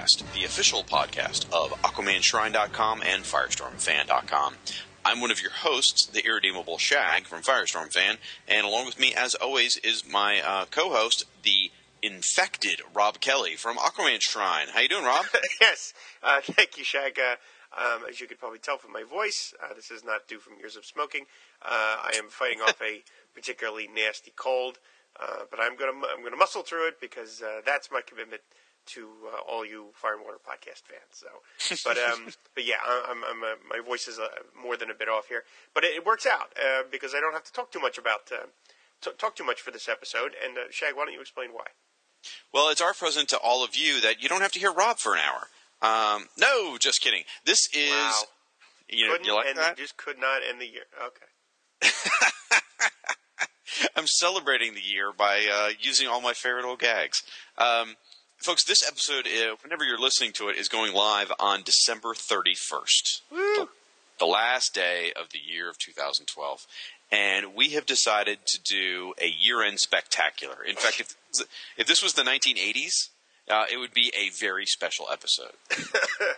Podcast, the official podcast of AquamanShrine.com and FirestormFan.com. I'm one of your hosts, the irredeemable Shag from Firestorm Fan, and along with me, as always, is my uh, co-host, the infected Rob Kelly from Aquaman Shrine. How you doing, Rob? yes, uh, thank you, Shag. Uh, um, as you could probably tell from my voice, uh, this is not due from years of smoking. Uh, I am fighting off a particularly nasty cold, uh, but I'm gonna I'm gonna muscle through it because uh, that's my commitment to uh, all you Fire and Water podcast fans. So, but um, but yeah, I- I'm, I'm uh, my voice is uh, more than a bit off here, but it, it works out uh, because I don't have to talk too much about uh, t- talk too much for this episode. And uh, Shag, why don't you explain why? Well, it's our present to all of you that you don't have to hear Rob for an hour. Um, no, just kidding. This is Wow. you know Couldn't you like that. just could not end the year. Okay. I'm celebrating the year by uh, using all my favorite old gags. Um, folks, this episode, uh, whenever you're listening to it, is going live on December 31st, the, the last day of the year of 2012. And we have decided to do a year end spectacular. In fact, if, if this was the 1980s, uh, it would be a very special episode.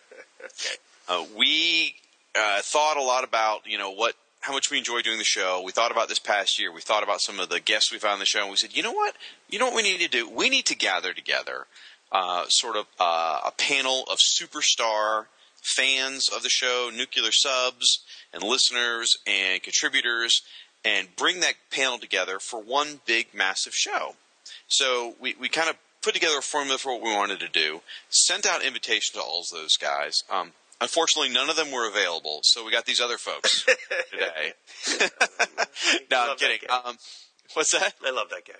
Uh, we uh, thought a lot about you know what how much we enjoy doing the show. We thought about this past year. We thought about some of the guests we've had on the show, and we said, you know what, you know what we need to do. We need to gather together, uh, sort of uh, a panel of superstar fans of the show, nuclear subs, and listeners and contributors, and bring that panel together for one big massive show. So we, we kind of put together a formula for what we wanted to do, sent out invitations to all of those guys. Um, unfortunately, none of them were available, so we got these other folks today. no, I'm that kidding. Um, what's that? I love that guy.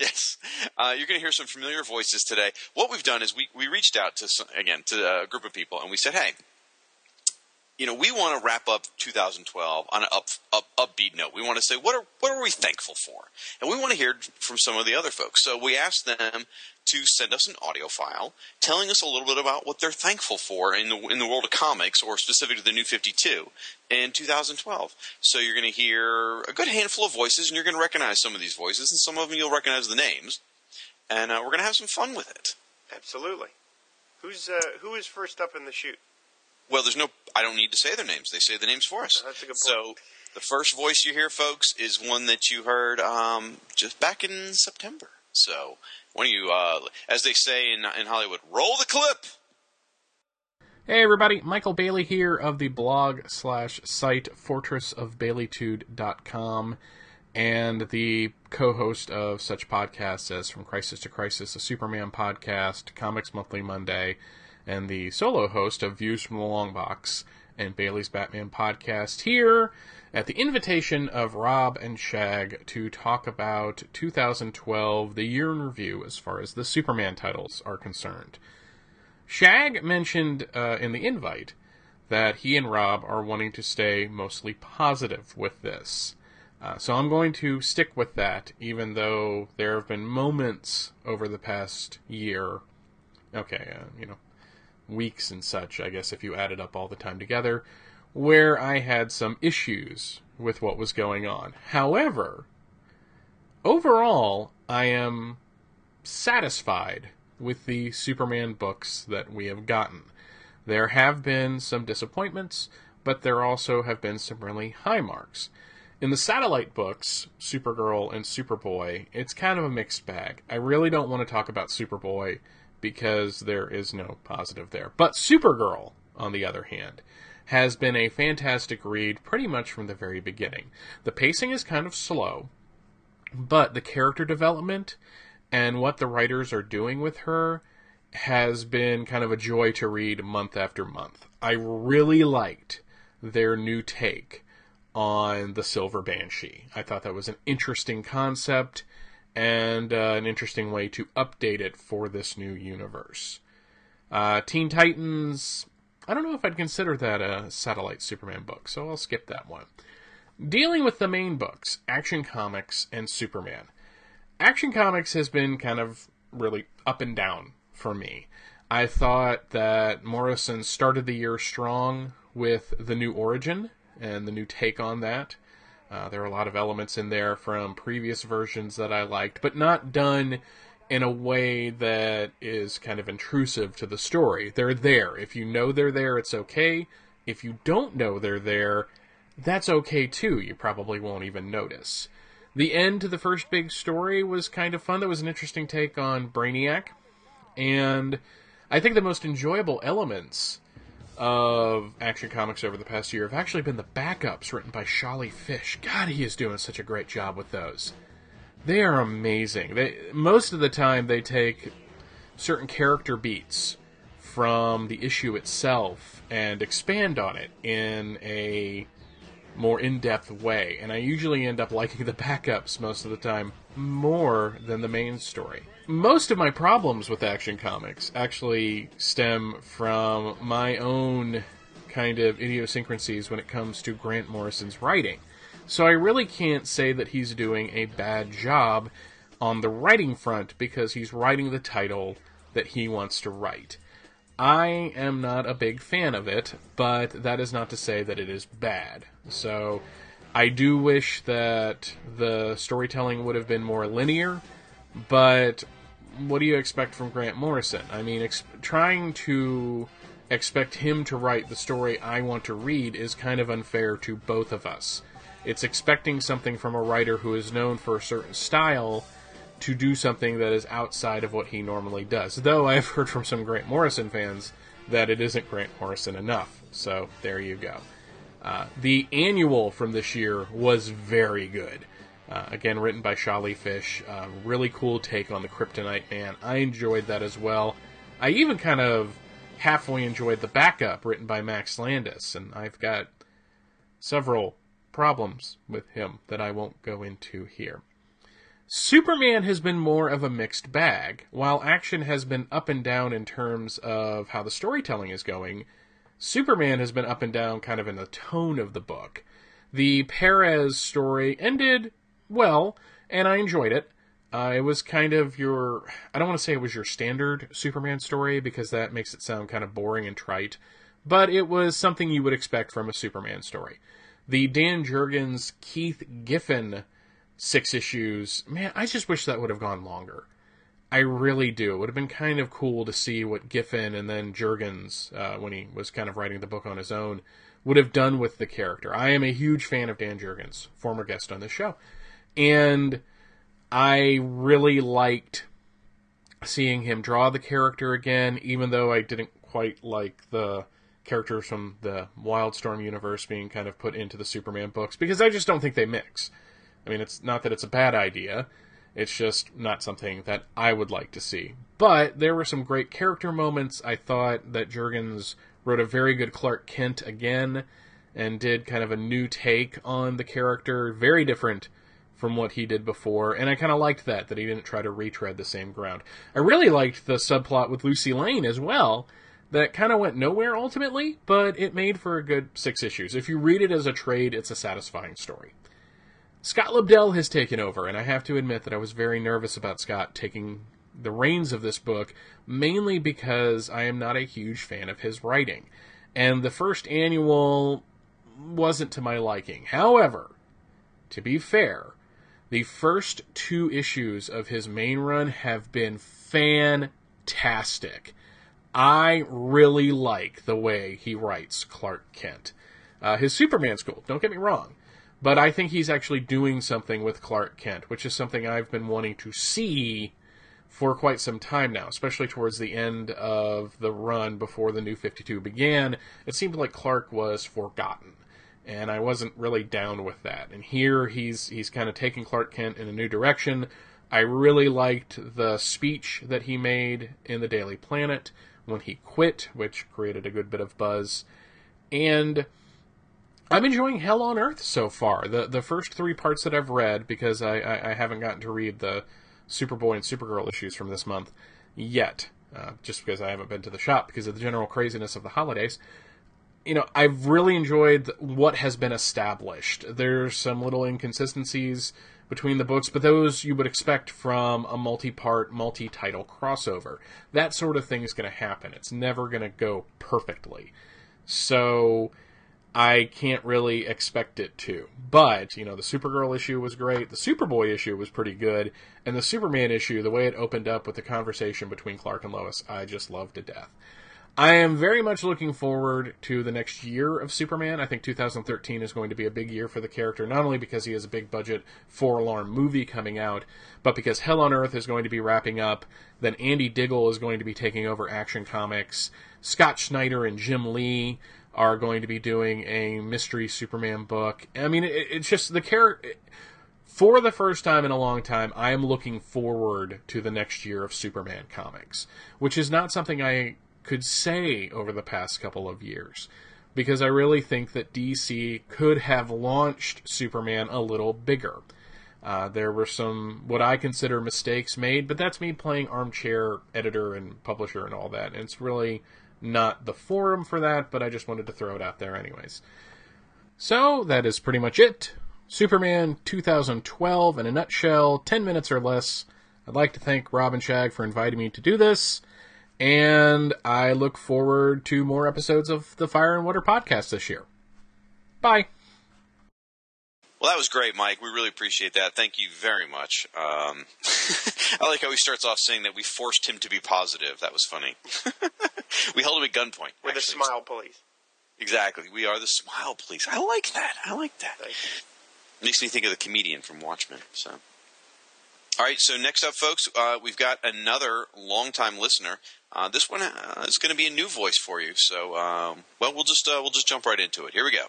Yes, uh, you're going to hear some familiar voices today. What we've done is we we reached out to some, again to a group of people, and we said, hey. You know, we want to wrap up 2012 on an up, up, upbeat note. We want to say, what are, what are we thankful for? And we want to hear from some of the other folks. So we asked them to send us an audio file telling us a little bit about what they're thankful for in the, in the world of comics, or specifically the New 52 in 2012. So you're going to hear a good handful of voices, and you're going to recognize some of these voices, and some of them you'll recognize the names. And uh, we're going to have some fun with it. Absolutely. Who's uh, who is first up in the shoot? Well, there's no. I don't need to say their names. They say the names for us. Oh, that's a good So the first voice you hear, folks, is one that you heard um, just back in September. So why don't you, uh, as they say in in Hollywood, roll the clip. Hey everybody, Michael Bailey here of the blog slash site fortressofbaileytude.com and the co-host of such podcasts as From Crisis to Crisis, a Superman podcast, Comics Monthly Monday, and the solo host of Views from the Long Box and Bailey's Batman podcast here at the invitation of Rob and Shag to talk about 2012, the year in review as far as the Superman titles are concerned. Shag mentioned uh, in the invite that he and Rob are wanting to stay mostly positive with this. Uh, so I'm going to stick with that, even though there have been moments over the past year, okay, uh, you know, weeks and such, I guess, if you added up all the time together, where I had some issues with what was going on. However, overall, I am satisfied with the Superman books that we have gotten. There have been some disappointments, but there also have been some really high marks. In the satellite books, Supergirl and Superboy, it's kind of a mixed bag. I really don't want to talk about Superboy because there is no positive there. But Supergirl, on the other hand, has been a fantastic read pretty much from the very beginning. The pacing is kind of slow, but the character development and what the writers are doing with her has been kind of a joy to read month after month. I really liked their new take on the Silver Banshee. I thought that was an interesting concept and uh, an interesting way to update it for this new universe. Uh, Teen Titans, I don't know if I'd consider that a satellite Superman book, so I'll skip that one. Dealing with the main books, Action Comics and Superman. Action Comics has been kind of really up and down for me. I thought that Morrison started the year strong with the new origin and the new take on that. Uh, there are a lot of elements in there from previous versions that I liked, but not done in a way that is kind of intrusive to the story. They're there. If you know they're there, it's okay. If you don't know they're there, that's okay too. You probably won't even notice. The end to the first big story was kind of fun. That was an interesting take on Brainiac. And I think the most enjoyable elements of Action Comics over the past year have actually been the backups written by Sholly Fisch. God, he is doing such a great job with those. They are amazing. They most of the time they take certain character beats from the issue itself and expand on it in a more in-depth way, and I usually end up liking the backups most of the time more than the main story most of my problems with Action Comics actually stem from my own kind of idiosyncrasies when it comes to Grant Morrison's writing. So I really can't say that he's doing a bad job on the writing front because he's writing the title that he wants to write. I am not a big fan of it, but that is not to say that it is bad. So I do wish that the storytelling would have been more linear, but what do you expect from Grant Morrison? I mean, ex- trying to expect him to write the story I want to read is kind of unfair to both of us. It's expecting something from a writer who is known for a certain style to do something that is outside of what he normally does. Though I've heard from some Grant Morrison fans that it isn't Grant Morrison enough. So there you go. Uh, the annual from this year was very good. Uh, again, written by Sholly Fisch. Uh, really cool take on the Kryptonite Man. I enjoyed that as well. I even kind of halfway enjoyed the backup written by Max Landis, and I've got several problems with him that I won't go into here. Superman has been more of a mixed bag. While action has been up and down in terms of how the storytelling is going, Superman has been up and down kind of in the tone of the book. The Perez story ended well, and I enjoyed it. Uh, it was kind of your, I don't want to say it was your standard Superman story because that makes it sound kind of boring and trite, but it was something you would expect from a Superman story. The Dan Jurgens Keith Giffen six issues, man, I just wish that would have gone longer. I really do. It would have been kind of cool to see what Giffen and then Jurgens, uh, when he was kind of writing the book on his own, would have done with the character. I am a huge fan of Dan Jurgens, former guest on this show. And I really liked seeing him draw the character again, even though I didn't quite like the characters from the Wildstorm universe being kind of put into the Superman books, because I just don't think they mix. I mean, it's not that it's a bad idea, it's just not something that I would like to see. But there were some great character moments. I thought that Jurgens wrote a very good Clark Kent again and did kind of a new take on the character, very different from what he did before, and I kind of liked that that he didn't try to retread the same ground. I really liked the subplot with Lucy Lane as well. That kind of went nowhere ultimately, but it made for a good six issues. If you read it as a trade, it's a satisfying story. Scott Lobdell has taken over, and I have to admit that I was very nervous about Scott taking the reins of this book, mainly because I am not a huge fan of his writing. And the first annual wasn't to my liking. However, to be fair, the first two issues of his main run have been fantastic. I really like the way he writes Clark Kent. Uh, his Superman's cool, don't get me wrong. But I think he's actually doing something with Clark Kent, which is something I've been wanting to see for quite some time now, especially towards the end of the run before the new 52 began. It seemed like Clark was forgotten and I wasn't really down with that. And here he's he's kind of taking Clark Kent in a new direction. I really liked the speech that he made in the Daily Planet when he quit, which created a good bit of buzz. And I'm enjoying Hell on Earth so far. The the first three parts that I've read, because I, I, I haven't gotten to read the Superboy and Supergirl issues from this month yet, uh, just because I haven't been to the shop because of the general craziness of the holidays you know, I've really enjoyed what has been established. There's some little inconsistencies between the books, but those you would expect from a multi-part, multi-title crossover. That sort of thing is going to happen. It's never going to go perfectly. So I can't really expect it to. But, you know, the Supergirl issue was great, the Superboy issue was pretty good, and the Superman issue, the way it opened up with the conversation between Clark and Lois, I just loved to death. I am very much looking forward to the next year of Superman. I think 2013 is going to be a big year for the character, not only because he has a big budget four alarm movie coming out, but because Hell on Earth is going to be wrapping up. Then Andy Diggle is going to be taking over Action Comics. Scott Snyder and Jim Lee are going to be doing a mystery Superman book. I mean, it, it's just the character. For the first time in a long time, I am looking forward to the next year of Superman comics, which is not something I could say over the past couple of years. Because I really think that DC could have launched Superman a little bigger. Uh, there were some what I consider mistakes made, but that's me playing armchair editor and publisher and all that. And it's really not the forum for that, but I just wanted to throw it out there anyways. So that is pretty much it. Superman 2012 in a nutshell, 10 minutes or less. I'd like to thank Robin Shag for inviting me to do this. And I look forward to more episodes of the Fire and Water podcast this year. Bye. Well, that was great, Mike. We really appreciate that. Thank you very much. Um, I like how he starts off saying that we forced him to be positive. That was funny. we held him at gunpoint. We're the smile police. Exactly. We are the smile police. I like that. I like that. Makes me think of the comedian from Watchmen. So. All right, so next up, folks, uh, we've got another longtime listener. Uh, this one uh, is going to be a new voice for you. So, um, well, we'll just uh, we'll just jump right into it. Here we go.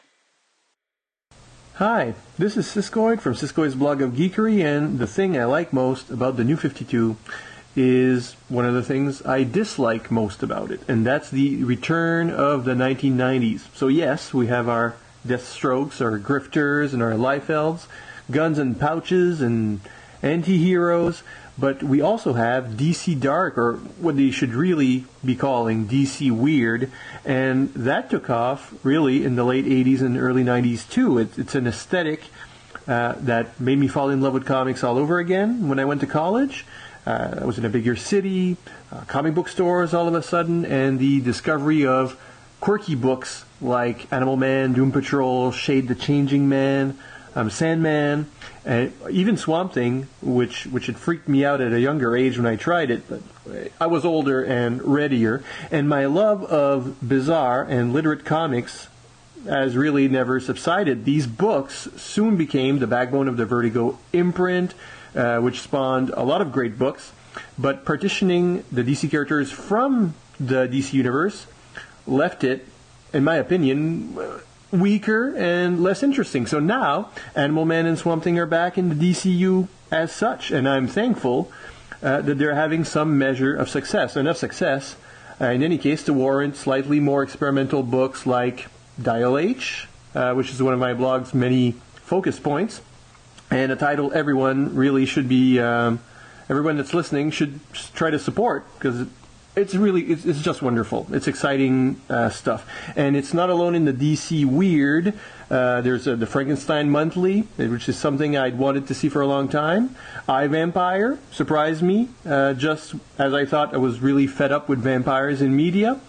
Hi, this is Siskoid from Siskoid's blog of geekery, and the thing I like most about the new 52 is one of the things I dislike most about it, and that's the return of the 1990s. So yes, we have our Deathstrokes, our Grifters, and our Liefelds, guns and pouches, and anti-heroes, but we also have DC Dark, or what they should really be calling DC Weird, and that took off really in the late 80s and early 90s too. It, it's an aesthetic uh, that made me fall in love with comics all over again when I went to college. Uh, I was in a bigger city, uh, comic book stores all of a sudden, and the discovery of quirky books like Animal Man, Doom Patrol, Shade the Changing Man, um, Sandman, and even Swamp Thing, which which had freaked me out at a younger age when I tried it, but I was older and readier, and my love of bizarre and literate comics has really never subsided. These books soon became the backbone of the Vertigo imprint, uh, which spawned a lot of great books. But partitioning the DC characters from the DC universe left it, in my opinion, weaker and less interesting. So now, Animal Man and Swamp Thing are back in the DCU as such, and I'm thankful uh, that they're having some measure of success. Enough success, uh, in any case, to warrant slightly more experimental books like Dial H, uh, which is one of my blog's many focus points, and a title everyone really should be, um, everyone that's listening should try to support because it's really it's, it's, just wonderful. It's exciting uh, stuff, and it's not alone in the DC weird. Uh, there's the Frankenstein Monthly, which is something I'd wanted to see for a long time. I Vampire surprised me, uh, just as I thought I was really fed up with vampires in media.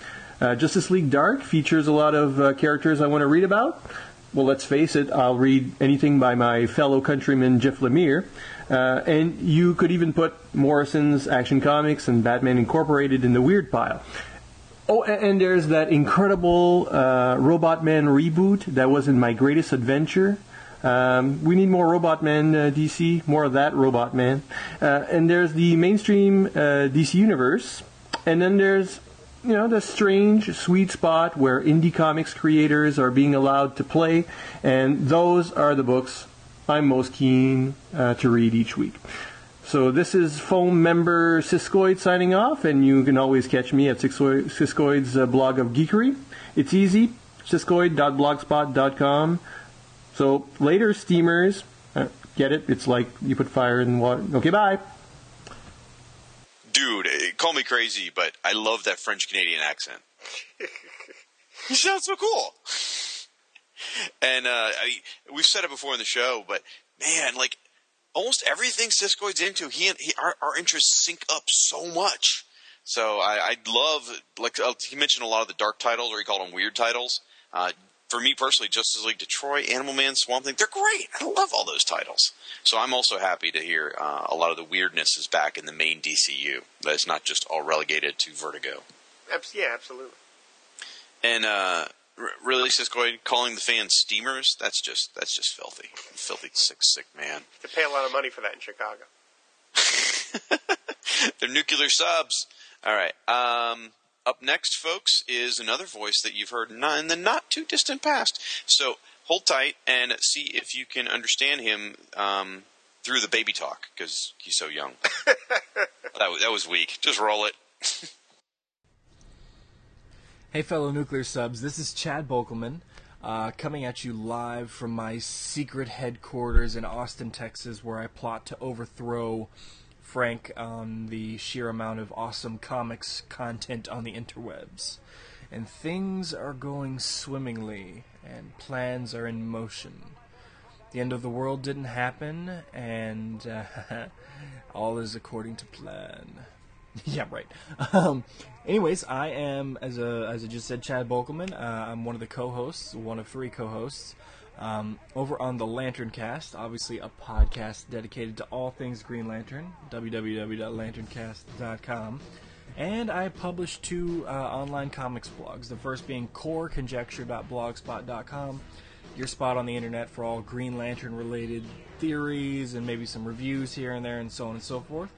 Uh, Justice League Dark features a lot of uh, characters I want to read about. Well, let's face it, I'll read anything by my fellow countryman Jeff Lemire. Uh, and you could even put Morrison's Action Comics and Batman Incorporated in the weird pile. Oh, and there's that incredible uh, Robot Man reboot that was in my greatest adventure. Um, we need more Robot Man uh, DC, more of that Robot Man. Uh, and there's the mainstream uh, DC universe, and then there's you know the strange sweet spot where indie comics creators are being allowed to play, and those are the books I'm most keen uh, to read each week. So this is foam member Siskoid signing off, and you can always catch me at Siskoid's uh, blog of geekery. It's easy, siskoid.blogspot.com. So later, steamers. Uh, get it? It's like you put fire in water. Okay, bye. Dude, eh, call me crazy, but I love that French Canadian accent. you sound so cool. And uh, I, we've said it before in the show, but man, like almost everything Siskoid's into, he and he, our, our interests sync up so much. So I, I love, like uh, he mentioned a lot of the dark titles, or he called them weird titles. Uh, for me personally, Justice League Detroit, Animal Man, Swamp Thing, they're great. I love all those titles. So I'm also happy to hear uh, a lot of the weirdness is back in the main DCU. That it's not just all relegated to Vertigo. Yeah, absolutely. And uh, really, Siskoid calling the fans steamers, that's just that's just filthy. Filthy sick, sick man. To pay a lot of money for that in Chicago. They're nuclear subs. All right. Um, up next, folks, is another voice that you've heard in the not too distant past. So hold tight and see if you can understand him um, through the baby talk because he's so young. that, that was weak. Just roll it. Hey, fellow nuclear subs, this is Chad Bokelman, uh, coming at you live from my secret headquarters in Austin, Texas, where I plot to overthrow Frank on the sheer amount of awesome comics content on the interwebs. And things are going swimmingly, and plans are in motion. The end of the world didn't happen, and uh, all is according to plan. yeah, right. Um, anyways, I am, as a, as I just said, Chad Bokelman. Uh, I'm one of the co-hosts, one of three co-hosts, um, over on the Lantern Cast. Obviously, a podcast dedicated to all things Green Lantern. www.lanterncast.com. And I publish two uh, online comics blogs. The first being coreconjecture.blogspot.com, your spot on the internet for all Green Lantern related theories and maybe some reviews here and there and so on and so forth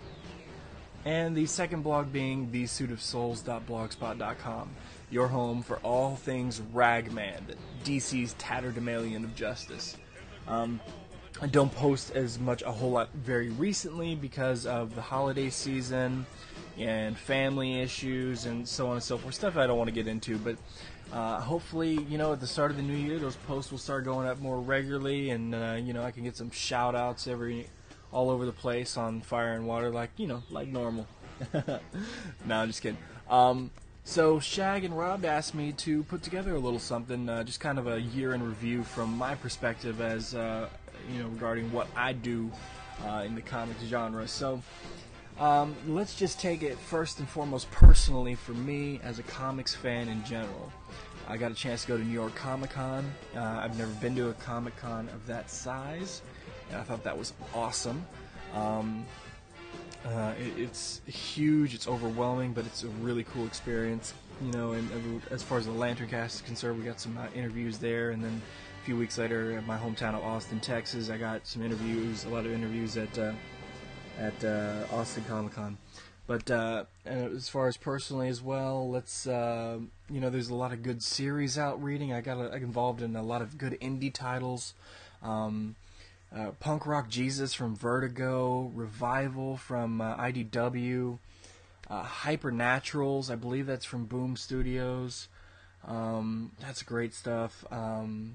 and the second blog being thesuitofsouls.blogspot.com, your home for all things Ragman, DC's tatterdemalion of justice. Um, I don't post as much a whole lot very recently because of the holiday season and family issues and so on and so forth. Stuff I don't want to get into, but uh, hopefully, you know, at the start of the new year, those posts will start going up more regularly, and uh, you know, I can get some shout outs every all over the place on fire and water, like you know, like normal. no, I'm just kidding. Um, so Shag and Rob asked me to put together a little something, uh, just kind of a year in review from my perspective, as uh, you know, regarding what I do uh, in the comics genre. So. Um, let's just take it first and foremost personally for me as a comics fan in general. I got a chance to go to New York Comic Con. Uh, I've never been to a Comic Con of that size and I thought that was awesome. Um, uh, it, it's huge, it's overwhelming, but it's a really cool experience. You know, and as far as the Lantern Cast is concerned, we got some uh, interviews there, and then a few weeks later, at my hometown of Austin, Texas, I got some interviews, a lot of interviews at uh, at uh, Austin Comic Con. But uh, as far as personally as well, let's uh, you know, there's a lot of good series out reading. I got, a, I involved in a lot of good indie titles. Um, uh, Punk Rock Jesus from Vertigo, Revival from uh, IDW, uh, Hypernaturals, I believe that's from Boom Studios. Um, that's great stuff. Um,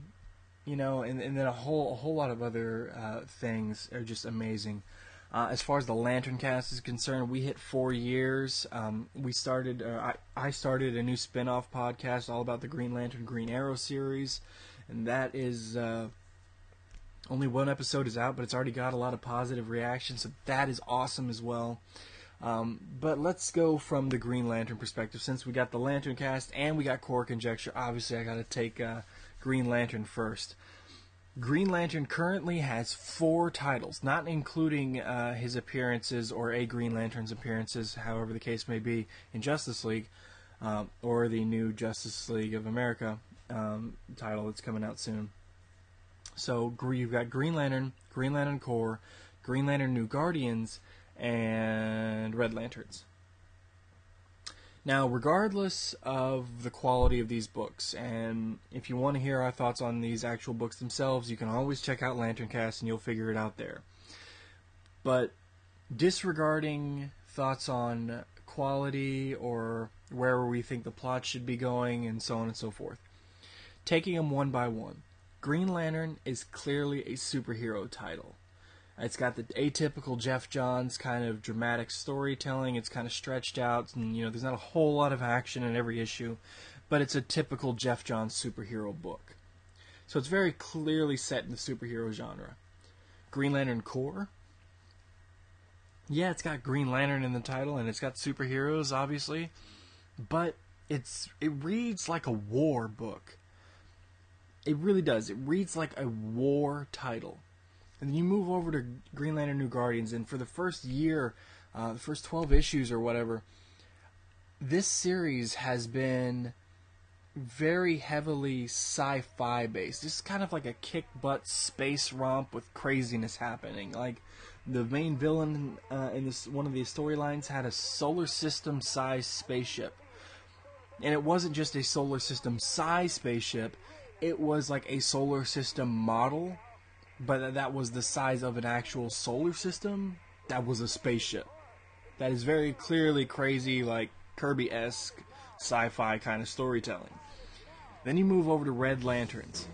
you know, and, and then a whole a whole lot of other uh, things are just amazing. Uh, as far as the Lantern Cast is concerned, we hit four years. Um, we started, uh, I, I started a new spin off podcast all about the Green Lantern Green Arrow series, and that is only one episode is out, but it's already got a lot of positive reactions, so that is awesome as well. Um, but let's go from the Green Lantern perspective. Since we got the Lantern Cast and we got Corps Conjecture, obviously I got to take uh, Green Lantern first. Green Lantern currently has four titles, not including uh, his appearances or a Green Lantern's appearances, however the case may be, in Justice League um, or the new Justice League of America um, title that's coming out soon. So you've got Green Lantern, Green Lantern Corps, Green Lantern New Guardians, and Red Lanterns. Now, regardless of the quality of these books, and if you want to hear our thoughts on these actual books themselves, you can always check out Lantern Cast and you'll figure it out there. But disregarding thoughts on quality or where we think the plot should be going and so on and so forth, taking them one by one, Green Lantern is clearly a superhero title. It's got the atypical Geoff Johns kind of dramatic storytelling. It's kind of stretched out, and you know, there's not a whole lot of action in every issue, but it's a typical Geoff Johns superhero book. So it's very clearly set in the superhero genre. Green Lantern Corps. Yeah, it's got Green Lantern in the title, and it's got superheroes, obviously, but it's it reads like a war book. It really does. It reads like a war title and then you move over to Green Lantern New Guardians, and for the first year, uh, the first 12 issues or whatever, this series has been very heavily sci-fi based. This is kind of like a kick butt space romp with craziness happening. Like the main villain uh, in this one of the storylines had a solar system sized spaceship, and it wasn't just a solar system sized spaceship. It was like a solar system model but that was the size of an actual solar system. That was a spaceship. That is very clearly crazy, like Kirby esque sci fi kind of storytelling. Then you move over to Red Lanterns.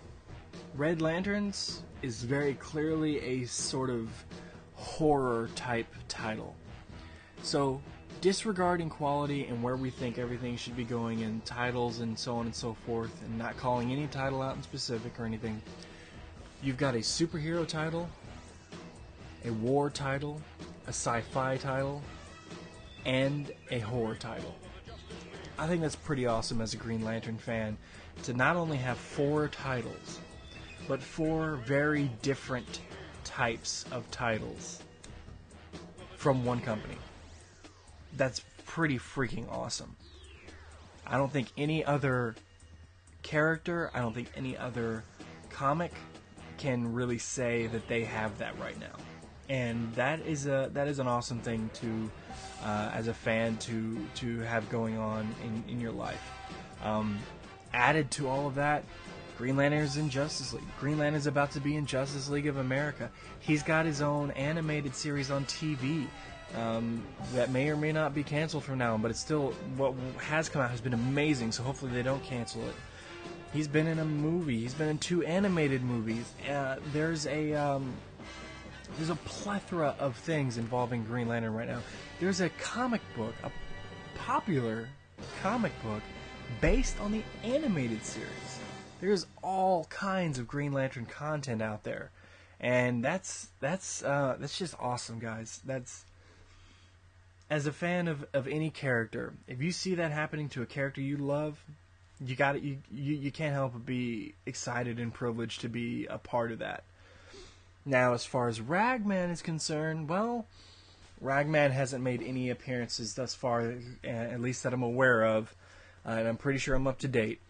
Red Lanterns is very clearly a sort of horror type title. So, disregarding quality and where we think everything should be going in titles and so on and so forth, and not calling any title out in specific or anything, You've got a superhero title, a war title, a sci fi title, and a horror title. I think that's pretty awesome as a Green Lantern fan to not only have four titles, but four very different types of titles from one company. That's pretty freaking awesome. I don't think any other character, I don't think any other comic can really say that they have that right now, and that is a that is an awesome thing to uh, as a fan to to have going on in, in your life. Um, added to all of that, Green Lantern is in Justice League. Green Lantern is about to be in Justice League of America. He's got his own animated series on TV. Um, that may or may not be canceled from now on, but it's still what has come out has been amazing. So hopefully they don't cancel it. He's been in a movie. He's been in two animated movies. Uh, there's a um, there's a plethora of things involving Green Lantern right now. There's a comic book, a popular comic book based on the animated series. There's all kinds of Green Lantern content out there, and that's that's uh, that's just awesome, guys. That's as a fan of, of any character, if you see that happening to a character you love, you got you, you you can't help but be excited and privileged to be a part of that. Now, as far as Ragman is concerned, well, Ragman hasn't made any appearances thus far, at least that I'm aware of, uh, and I'm pretty sure I'm up to date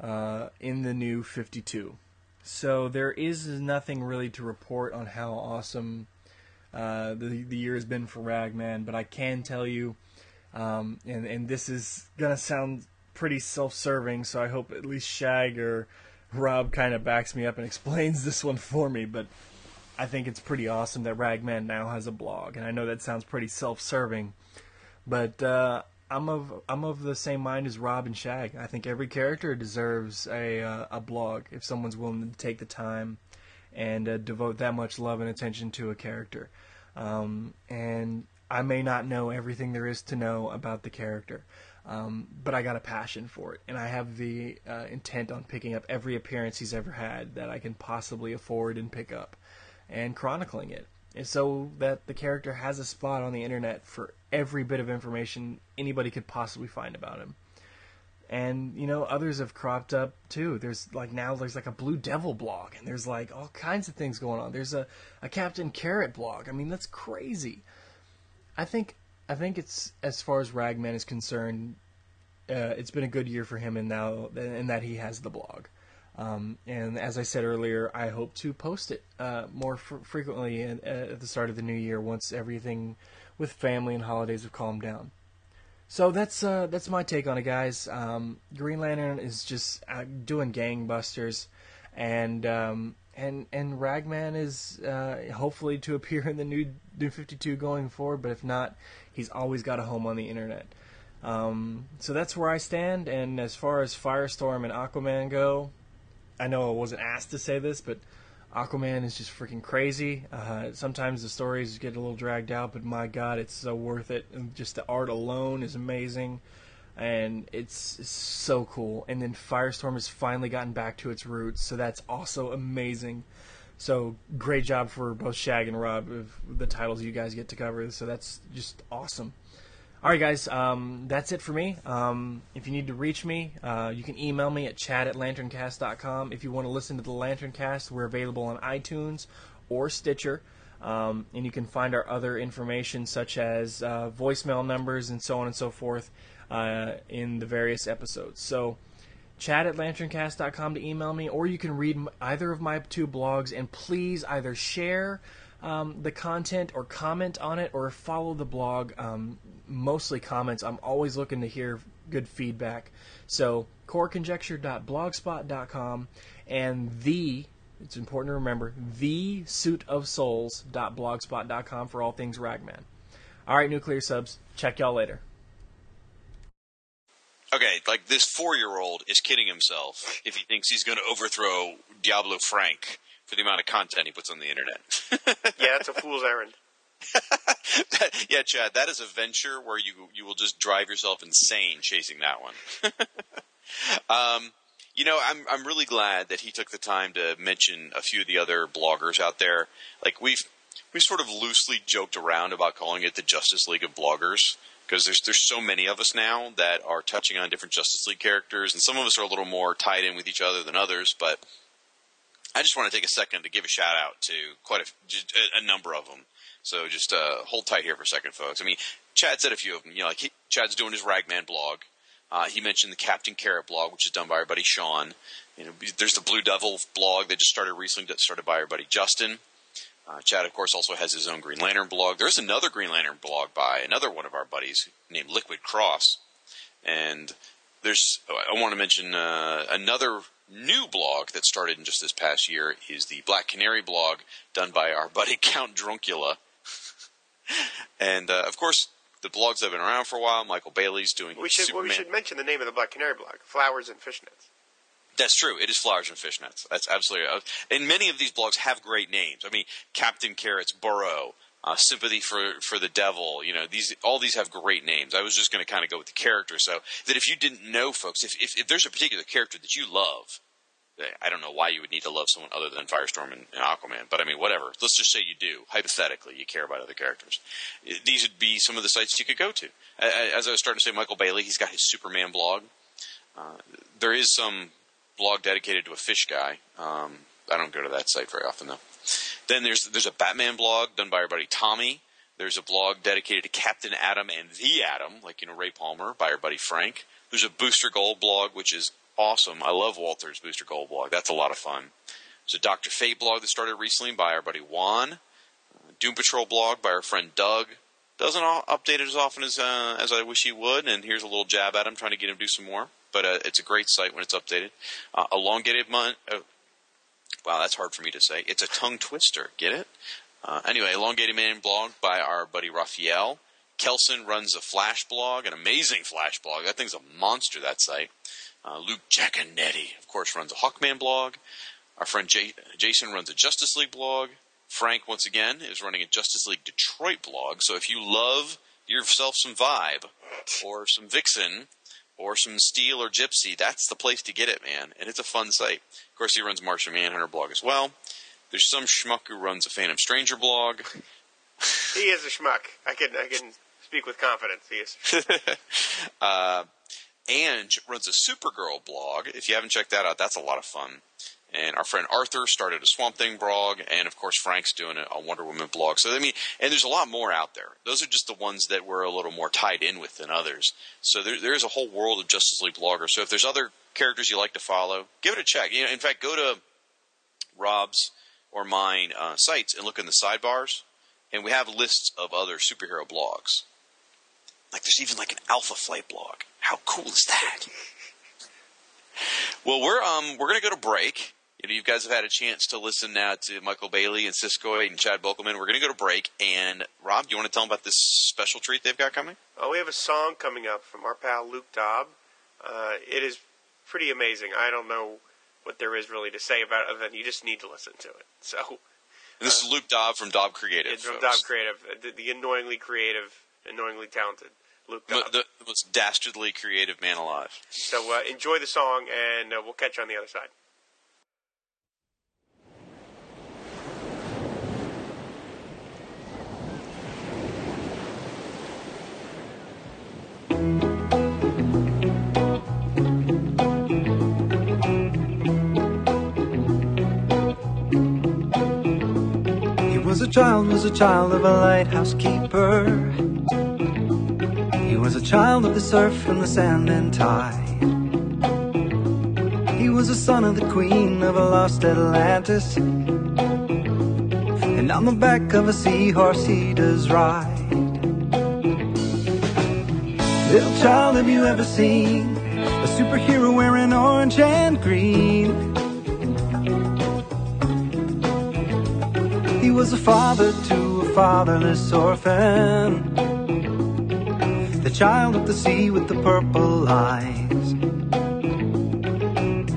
uh, in the new 52. So there is nothing really to report on how awesome uh, the the year has been for Ragman, but I can tell you, um, and and this is gonna sound pretty self-serving, so I hope at least Shag or Rob kind of backs me up and explains this one for me. But I think it's pretty awesome that Ragman now has a blog, and I know that sounds pretty self-serving, but uh, I'm of I'm of the same mind as Rob and Shag. I think every character deserves a uh, a blog if someone's willing to take the time and uh, devote that much love and attention to a character. Um, and I may not know everything there is to know about the character, um, but I got a passion for it, and I have the uh, intent on picking up every appearance he's ever had that I can possibly afford and pick up, and chronicling it, and so that the character has a spot on the internet for every bit of information anybody could possibly find about him. And you know, others have cropped up too. There's like now there's like a Blue Devil blog, and there's like all kinds of things going on. There's a, a Captain Carrot blog. I mean, that's crazy. I think I think it's as far as Ragman is concerned, uh, it's been a good year for him, and now and that he has the blog. Um, and as I said earlier, I hope to post it uh, more fr- frequently at, at the start of the new year once everything with family and holidays have calmed down. So that's uh, that's my take on it, guys. Um, Green Lantern is just uh, doing gangbusters, and um, and and Ragman is uh, hopefully to appear in the new New Fifty Two going forward. But if not, he's always got a home on the internet. Um, so that's where I stand. And as far as Firestorm and Aquaman go, I know I wasn't asked to say this, but Aquaman is just freaking crazy. Uh, sometimes the stories get a little dragged out, but my God, it's so worth it. And just the art alone is amazing, and it's, it's so cool. And then Firestorm has finally gotten back to its roots, so that's also amazing. So great job for both Shag and Rob of the titles you guys get to cover. So that's just awesome. All right, guys, um, that's it for me. Um, if you need to reach me, uh, you can email me at chad at lanterncast.com. If you want to listen to the Lanterncast, we're available on iTunes or Stitcher. Um, and you can find our other information, such as uh, voicemail numbers and so on and so forth, uh, in the various episodes. So, chad at lanterncast.com to email me, or you can read either of my two blogs, and please either share um, the content or comment on it or follow the blog. Um, mostly comments. I'm always looking to hear good feedback. So coreconjecture.blogspot.com and the it's important to remember the suitofsouls.blogspot.com for all things Ragman. All right, nuclear subs. Check y'all later. Okay, like this four-year-old is kidding himself if he thinks he's going to overthrow Diablo Frank for the amount of content he puts on the internet. yeah, it's a fool's errand. yeah, Chad, that is a venture where you you will just drive yourself insane chasing that one. um, you know, I'm I'm really glad that he took the time to mention a few of the other bloggers out there. Like we've we sort of loosely joked around about calling it the Justice League of bloggers because there's there's so many of us now that are touching on different Justice League characters, and some of us are a little more tied in with each other than others. But I just want to take a second to give a shout out to quite a, a number of them. So just uh, hold tight here for a second, folks. I mean, Chad said a few of them. You know, like he, Chad's doing his Ragman blog. Uh, he mentioned the Captain Carrot blog, which is done by our buddy Sean. You know, there's the Blue Devil blog that just started recently, that started by our buddy Justin. Uh, Chad, of course, also has his own Green Lantern blog. There's another Green Lantern blog by another one of our buddies named Liquid Cross. And there's, I want to mention uh, another new blog that started in just this past year is the Black Canary blog done by our buddy Count Druncula and uh, of course, the blogs have been around for a while. Michael Bailey's doing. We should well, we should mention the name of the Black Canary blog: Flowers and Fishnets. That's true. It is flowers and fishnets. That's absolutely. Uh, and many of these blogs have great names. I mean, Captain Carrot's Burrow, uh, Sympathy for for the Devil. You know, these all these have great names. I was just going to kind of go with the character, so that if you didn't know, folks, if, if if there's a particular character that you love, I don't know why you would need to love someone other than Firestorm and, and, Aquaman, but I mean, whatever. Let's just say you do. Hypothetically, you care about other characters. These would be some of the sites you could go to. As I was starting to say, Michael Bailey, he's got his Superman blog. Uh, there is some blog dedicated to a fish guy. Um, I don't go to that site very often though. Then there's there's a Batman blog done by our buddy Tommy. There's a blog dedicated to Captain Atom and the Atom, like you know Ray Palmer, by our buddy Frank. There's a Booster Gold blog, which is awesome. I love Walter's Booster Gold blog. That's a lot of fun. There's a Dr. Fate blog that started recently by our buddy Juan. Doom Patrol blog by our friend Doug. Doesn't update it as often as uh, as I wish he would, and here's a little jab at him, trying to get him to do some more. But uh, it's a great site when it's updated. Uh, elongated month. Uh, wow, that's hard for me to say. It's a tongue twister. Get it? Uh, anyway, Elongated Man blog by our buddy Raphael. Kelson runs a flash blog, an amazing flash blog. That thing's a monster. That site. Uh, Luke Jaconetti, of course, runs a Hawkman blog. Our friend Jay, Jason runs a Justice League blog. Frank, once again, is running a Justice League Detroit blog. So if you love yourself some Vibe or some Vixen or some Steel or Gypsy, that's the place to get it, man. And it's a fun site. Of course, he runs Martian Manhunter blog as well. There's some schmuck who runs a Phantom Stranger blog. He is a schmuck. I can I can speak with confidence. He is. uh, Ange runs a Supergirl blog. If you haven't checked that out, that's a lot of fun. And our friend Arthur started a Swamp Thing blog, and of course Frank's doing a, Wonder Woman blog. So I mean, and there's a lot more out there. Those are just the ones that we're a little more tied in with than others. So there, there is a whole world of Justice League bloggers. So if there's other characters you like to follow, give it a check. You know, in fact, go to Rob's or mine uh, sites and look in the sidebars, and we have lists of other superhero blogs. Like there's even like an Alpha Flight blog. How cool is that? well, we're um we're gonna go to break. You know, you guys have had a chance to listen now to Michael Bailey and Siskoid and Chad Bokelman. We're gonna go to break. And Rob, do you want to tell them about this special treat they've got coming? Oh, we have a song coming up from our pal Luke Dobb. Uh, it is pretty amazing. I don't know what there is really to say about it other than you just need to listen to it. So And this is Luke Dobb from Dobb Creative. it's from folks. Dobb Creative, uh, the, the annoyingly creative, annoyingly talented Luke Dobb. the, the most dastardly creative man alive. So uh, enjoy the song, and uh, we'll catch you on the other side. Was a child, was a child of a lighthouse keeper. He was a child of the surf and the sand and tide. He was a son of the queen of a lost Atlantis. And on the back of a seahorse he does ride. Little child, have you ever seen a superhero wearing orange and green? Was a father to a fatherless orphan. The child of the sea with the purple eyes.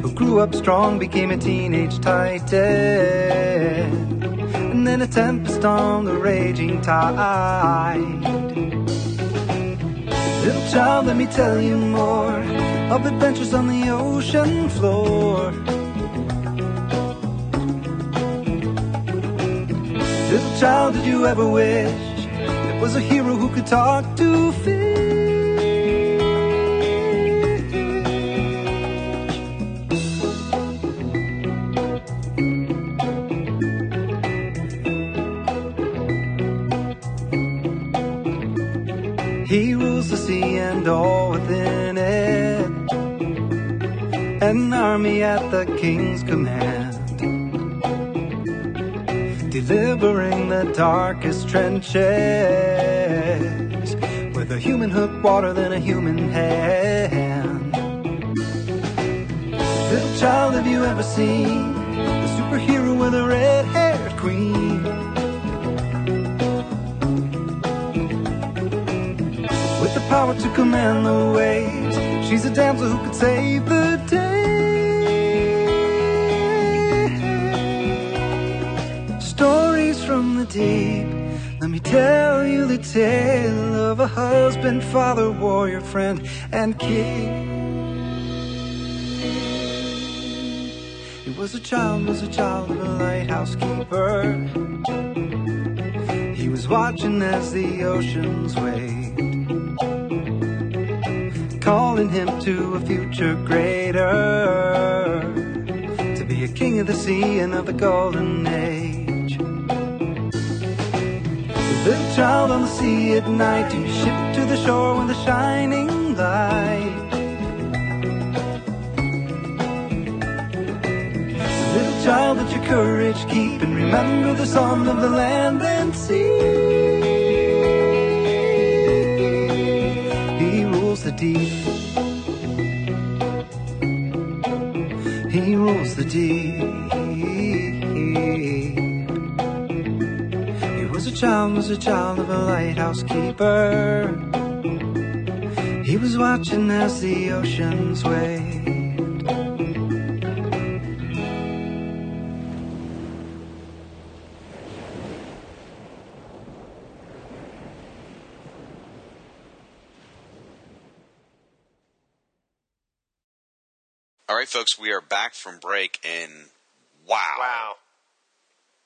Who grew up strong, became a teenage titan. And then a tempest on the raging tide. Little child, let me tell you more of adventures on the ocean floor. Child, did you ever wish there was a hero who could talk to fish? He rules the sea and all within it, an army at the king's command delivering the darkest trenches with a human hook water than a human hand. Little child, have you ever seen the superhero with a red-haired queen? With the power to command the waves, she's a damsel who could save the day. Deep. Let me tell you the tale of a husband, father, warrior, friend, and king. He was a child, was a child of a lighthouse keeper. He was watching as the oceans waved, calling him to a future greater, to be a king of the sea and of the golden little child on the sea at night, you ship to the shore with a shining light. Little child, let your courage keep and remember the song of the land and sea. He rules the deep. He rules the deep. Was a child was a child of a lighthouse keeper. He was watching as the ocean swayed. All right, folks, we are back from break, and wow, Wow.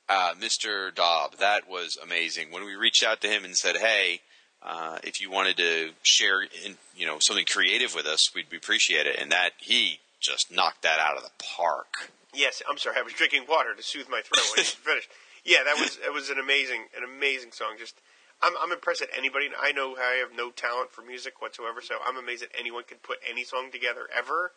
Uh, Mr. Dobb, that was amazing. When we reached out to him and said, "Hey, uh, if you wanted to share, in, you know, something creative with us, we'd appreciate it," and that he just knocked that out of the park. Yes, I'm sorry. I was drinking water to soothe my throat when you finished. Yeah, that was it was an amazing an amazing song. Just I'm I'm impressed that anybody. I know I have no talent for music whatsoever, so I'm amazed that anyone could put any song together ever,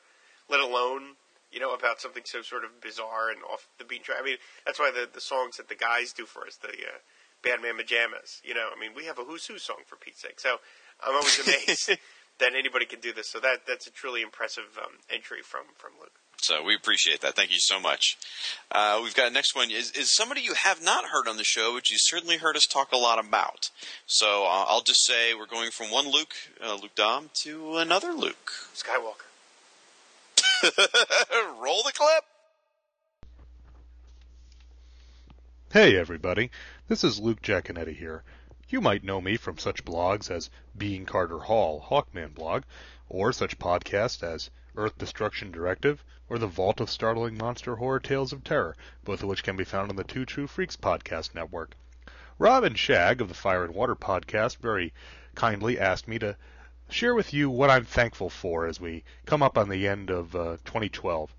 let alone you know about something so sort of bizarre and off the beat track. I mean, that's why the the songs that the guys do for us, the uh, Bandman Pajamas. You know, I mean, we have a Who's Who song for Pete's sake. So I'm always amazed that anybody can do this. So that that's a truly impressive um, entry from from Luke. So we appreciate that. Thank you so much. Uh, we've got next one is is somebody you have not heard on the show, but you certainly heard us talk a lot about. So uh, I'll just say we're going from one Luke, uh, Luke Dobb, to another Luke. Skywalker. Roll the clip. Hey everybody, this is Luke Jaconetti here. You might know me from such blogs as Being Carter Hall, Hawkman blog, or such podcasts as Earth Destruction Directive, or The Vault of Startling Monster Horror Tales of Terror, both of which can be found on the Two True Freaks podcast network. Rob and Shag of the Fire and Water podcast very kindly asked me to share with you what I'm thankful for as we come up on the end of uh, 2012.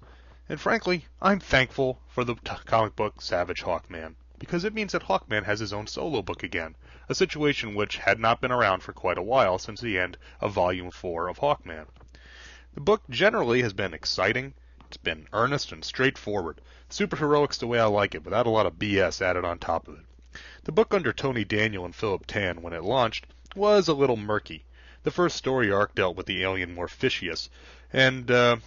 And frankly, I'm thankful for the t- comic book Savage Hawkman, because it means that Hawkman has his own solo book again, a situation which had not been around for quite a while since the end of Volume 4 of Hawkman. The book generally has been exciting, it's been earnest and straightforward, superheroics the way I like it, without a lot of BS added on top of it. The book under Tony Daniel and Philip Tan, when it launched, was a little murky. The first story arc dealt with the alien Morpheus, and uh,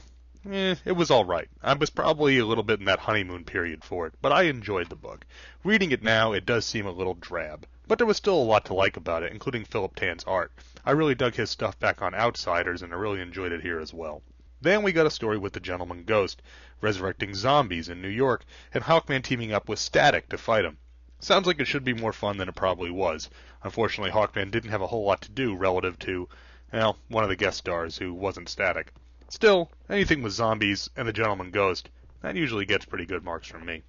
eh, it was all right. I was probably a little bit in that honeymoon period for it, but I enjoyed the book. Reading it now, it does seem a little drab, but there was still a lot to like about it, including Philip Tan's art. I really dug his stuff back on Outsiders, and I really enjoyed it here as well. Then we got a story with the Gentleman Ghost, resurrecting zombies in New York, and Hawkman teaming up with Static to fight him. Sounds like it should be more fun than it probably was. Unfortunately, Hawkman didn't have a whole lot to do relative to, well, one of the guest stars who wasn't Static. Still, anything with zombies and the Gentleman Ghost, that usually gets pretty good marks from me.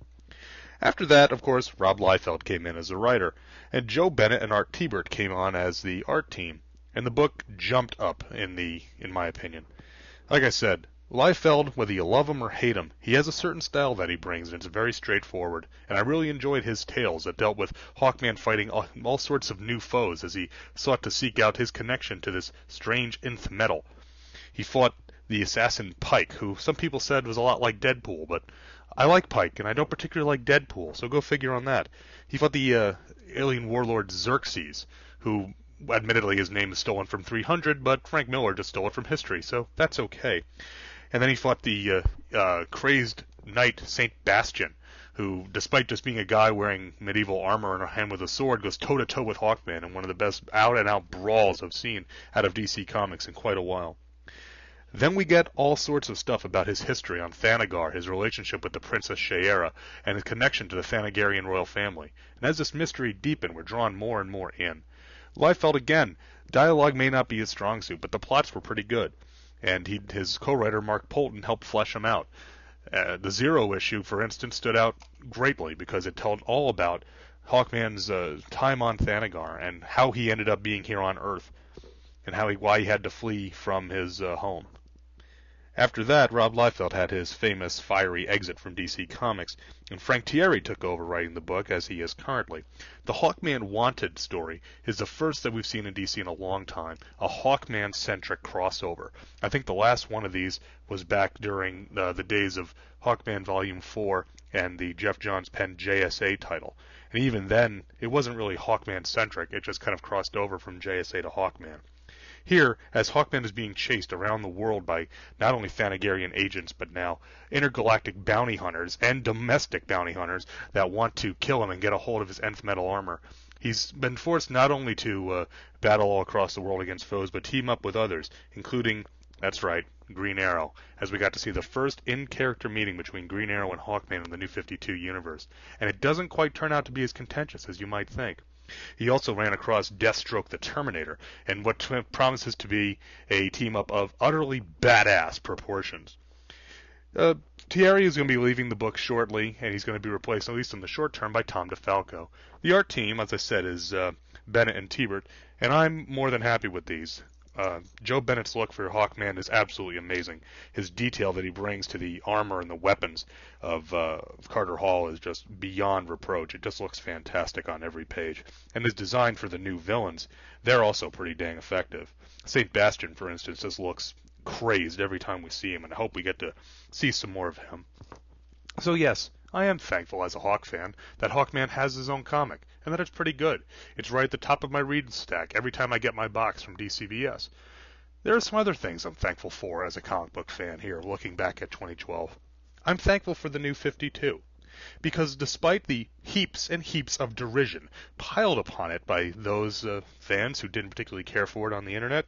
After that, of course, Rob Liefeld came in as a writer, and Joe Bennett and Art Thibert came on as the art team, and the book jumped up in the, in my opinion. Like I said, Liefeld, whether you love him or hate him, he has a certain style that he brings, and it's very straightforward. And I really enjoyed his tales that dealt with Hawkman fighting all, sorts of new foes as he sought to seek out his connection to this strange nth metal. He fought the assassin Pike, who some people said was a lot like Deadpool, but I like Pike, and I don't particularly like Deadpool, so go figure on that. He fought the uh, alien warlord Xerxes, who admittedly his name is stolen from 300, but Frank Miller just stole it from history, so that's okay. And then he fought the uh, uh, crazed knight Saint Bastian, who, despite just being a guy wearing medieval armor and a hand with a sword, goes toe to toe with Hawkman in one of the best out and out brawls I've seen out of DC Comics in quite a while. Then we get all sorts of stuff about his history on Thanagar, his relationship with the Princess Shaera, and his connection to the Thanagarian royal family. And as this mystery deepened, we're drawn more and more in. Liefeld again, dialogue may not be his strong suit, but the plots were pretty good. And he, his co-writer Mark Poulton helped flesh them out. Uh, the Zero issue, for instance, stood out greatly because it told all about Hawkman's uh, time on Thanagar and how he ended up being here on Earth, and how he, why he had to flee from his uh, home. After that, Rob Liefeld had his famous fiery exit from DC Comics, and Frank Tieri took over writing the book as he is currently. The Hawkman Wanted story is the first that we've seen in DC in a long time, a Hawkman-centric crossover. I think the last one of these was back during uh, the days of Hawkman Volume 4 and the Geoff Johns penned JSA title. And even then, it wasn't really Hawkman-centric, it just kind of crossed over from JSA to Hawkman. Here, as Hawkman is being chased around the world by not only Thanagarian agents, but now intergalactic bounty hunters and domestic bounty hunters that want to kill him and get a hold of his nth metal armor, He's been forced not only to uh, battle all across the world against foes, but team up with others, including, that's right, Green Arrow, as we got to see the first in-character meeting between Green Arrow and Hawkman in the New 52 universe. And it doesn't quite turn out to be as contentious as you might think. He also ran across Deathstroke the Terminator, and what promises to be a team up of utterly badass proportions. Uh, Tieri is going to be leaving the book shortly, and he's going to be replaced, at least in the short term, by Tom DeFalco. The art team, as I said, is uh, Bennett and Thibert, and I'm more than happy with these. Uh, Joe Bennett's look for Hawkman is absolutely amazing. His detail that he brings to the armor and the weapons of, uh, of Carter Hall is just beyond reproach. It just looks fantastic on every page. And his design for the new villains, they're also pretty dang effective. St. Bastion, for instance, just looks crazed every time we see him, and I hope we get to see some more of him. So yes, I am thankful as a Hawk fan that Hawkman has his own comic, and that it's pretty good. It's right at the top of my reading stack every time I get my box from DCBS. There are some other things I'm thankful for as a comic book fan here, looking back at 2012. I'm thankful for the new 52 because despite the heaps and heaps of derision piled upon it by those uh, fans who didn't particularly care for it on the internet,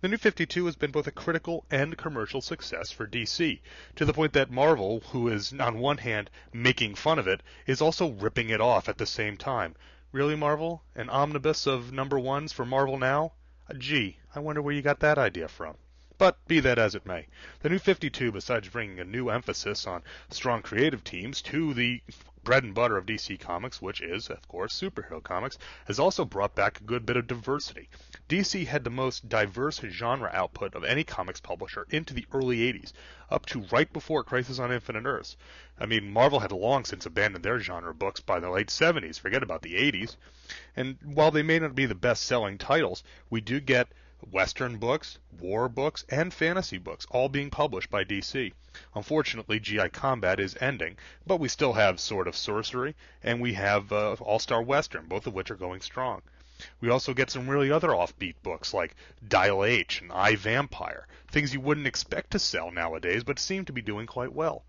the New 52 has been both a critical and commercial success for DC, to the point that Marvel, who is on one hand making fun of it, is also ripping it off at the same time. Really, Marvel? An omnibus of number ones for Marvel now? Uh, gee, I wonder where you got that idea from. But be that as it may, the new 52, besides bringing a new emphasis on strong creative teams to the bread and butter of DC Comics, which is, of course, superhero comics, has also brought back a good bit of diversity. DC had the most diverse genre output of any comics publisher into the early 80s, up to right before Crisis on Infinite Earths. I mean, Marvel had long since abandoned their genre books by the late 70s, forget about the 80s. And while they may not be the best selling titles, we do get Western books, war books, and fantasy books, all being published by DC. Unfortunately, GI Combat is ending, but we still have Sword of Sorcery, and we have uh, All Star Western, both of which are going strong. We also get some really other offbeat books like Dial H and I Vampire, things you wouldn't expect to sell nowadays, but seem to be doing quite well.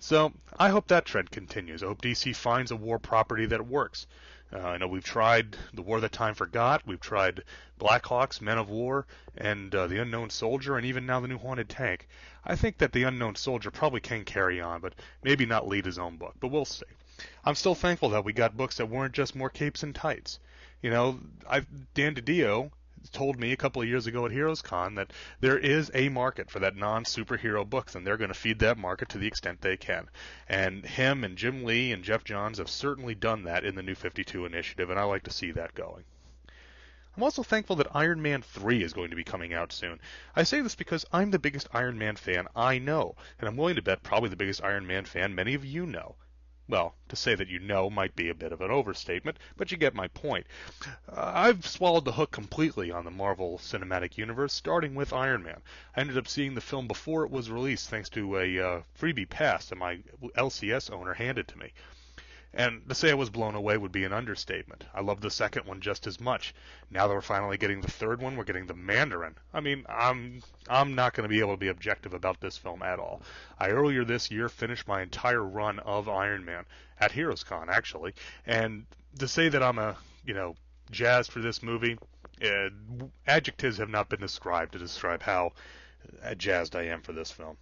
So I hope that trend continues. I hope DC finds a war property that works. Uh, I know we've tried The War That Time Forgot, we've tried Blackhawks, Men of War, and uh, The Unknown Soldier, and even now the new Haunted Tank. I think that The Unknown Soldier probably can carry on, but maybe not lead his own book, but we'll see. I'm still thankful that we got books that weren't just more capes and tights. You know, I Dan DiDio told me a couple of years ago at Heroes Con that there is a market for that non-superhero books, and they're going to feed that market to the extent they can. And him and Jim Lee and Geoff Johns have certainly done that in the New 52 initiative, and I like to see that going. I'm also thankful that Iron Man 3 is going to be coming out soon. I say this because I'm the biggest Iron Man fan I know, and I'm willing to bet probably the biggest Iron Man fan many of you know. Well, to say that you know might be a bit of an overstatement, but you get my point. Uh, I've swallowed the hook completely on the Marvel Cinematic Universe, starting with Iron Man. I ended up seeing the film before it was released thanks to a uh, freebie pass that my LCS owner handed to me. And to say I was blown away would be an understatement. I loved the second one just as much. Now that we're finally getting the third one, we're getting the Mandarin. I mean, I'm I'm not going to be able to be objective about this film at all. I earlier this year finished my entire run of Iron Man at Heroes Con actually, and to say that I'm a you know jazzed for this movie, uh, adjectives have not been described to describe how jazzed I am for this film.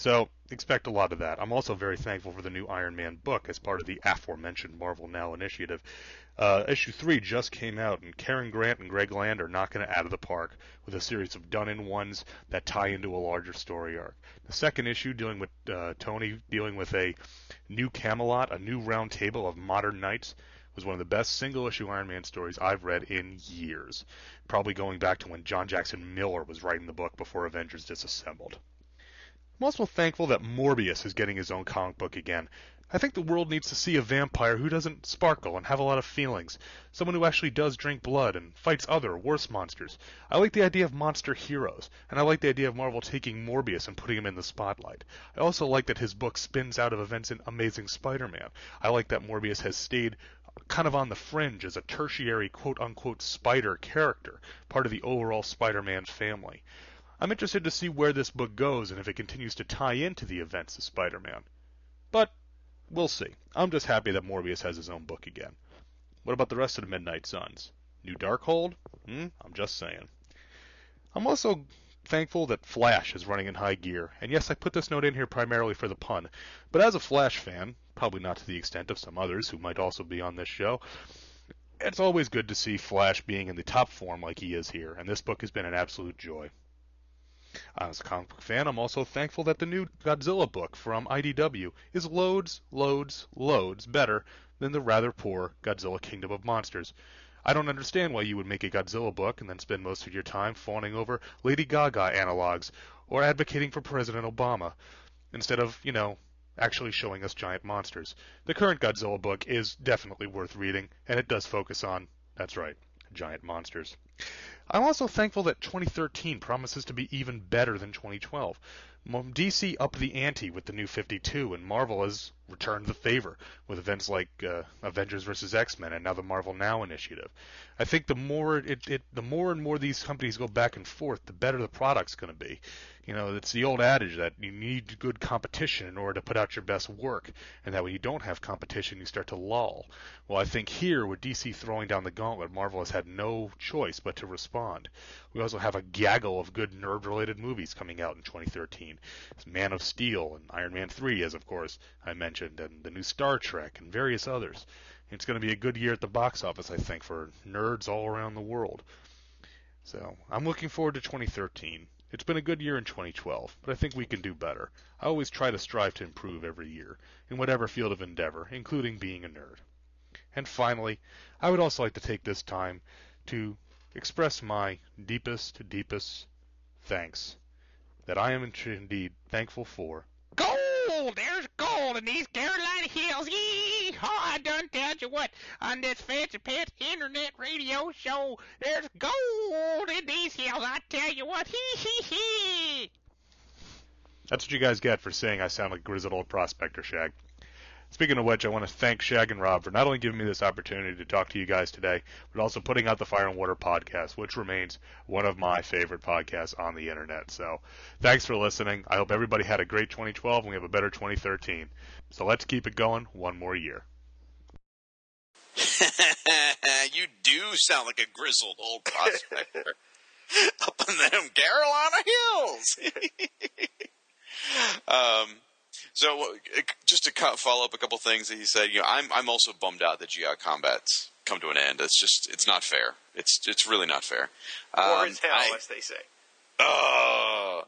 So expect a lot of that. I'm also very thankful for the new Iron Man book as part of the aforementioned Marvel Now initiative. Uh, issue three just came out, and Karen Grant and Greg Land are knocking it out of the park with a series of done-in ones that tie into a larger story arc. The second issue, dealing with uh, Tony dealing with a new Camelot, a new round table of modern knights, was one of the best single-issue Iron Man stories I've read in years. Probably going back to when John Jackson Miller was writing the book before Avengers Disassembled. I'm also thankful that Morbius is getting his own comic book again. I think the world needs to see a vampire who doesn't sparkle and have a lot of feelings. Someone who actually does drink blood and fights other, worse monsters. I like the idea of monster heroes, and I like the idea of Marvel taking Morbius and putting him in the spotlight. I also like that his book spins out of events in Amazing Spider-Man. I like that Morbius has stayed kind of on the fringe as a tertiary quote unquote spider character, part of the overall Spider-Man family. I'm interested to see where this book goes and if it continues to tie into the events of Spider-Man. But we'll see. I'm just happy that Morbius has his own book again. What about the rest of the Midnight Suns? New Darkhold? Hmm, I'm just saying. I'm also thankful that Flash is running in high gear. And yes, I put this note in here primarily for the pun. But as a Flash fan, probably not to the extent of some others who might also be on this show, it's always good to see Flash being in the top form like he is here, and this book has been an absolute joy. Uh, as a comic book fan, I'm also thankful that the new Godzilla book from IDW is loads, loads, loads better than the rather poor Godzilla Kingdom of Monsters. I don't understand why you would make a Godzilla book and then spend most of your time fawning over Lady Gaga analogs or advocating for President Obama instead of, you know, actually showing us giant monsters. The current Godzilla book is definitely worth reading, and it does focus on, that's right, giant monsters. I'm also thankful that 2013 promises to be even better than 2012. DC upped the ante with the new 52, and Marvel has returned the favor with events like uh, Avengers vs. X-Men and now the Marvel Now initiative. I think the more it, it, the more and more these companies go back and forth, the better the product's going to be. You know, it's the old adage that you need good competition in order to put out your best work, and that when you don't have competition, you start to lull. Well, I think here, with DC throwing down the gauntlet, Marvel has had no choice but to respond. We also have a gaggle of good nerd-related movies coming out in 2013. It's Man of Steel and Iron Man 3, as of course I mentioned, and the new Star Trek and various others. It's going to be a good year at the box office, I think, for nerds all around the world. So I'm looking forward to 2013. It's been a good year in 2012, but I think we can do better. I always try to strive to improve every year, in whatever field of endeavor, including being a nerd. And finally, I would also like to take this time to express my deepest, deepest thanks that I am indeed thankful for. Gold in these Carolina hills. Yee! I done tell you what, on this Fancy Pants internet radio show, there's gold in these hills. I tell you what, hee hee hee! That's what you guys get for saying I sound like grizzled old prospector, Shag. Speaking of which, I want to thank Shag and Rob for not only giving me this opportunity to talk to you guys today, but also putting out the Fire and Water podcast, which remains one of my favorite podcasts on the internet. So thanks for listening. I hope everybody had a great 2012 and we have a better 2013. So let's keep it going one more year. you do sound like a grizzled old prospector up in them Carolina hills. um, so uh, just to follow up a couple things that he said, you know, I'm I'm also bummed out that GI combat's come to an end. It's just it's not fair. It's it's really not fair. Or Um, as hell, I- as they say. Oh,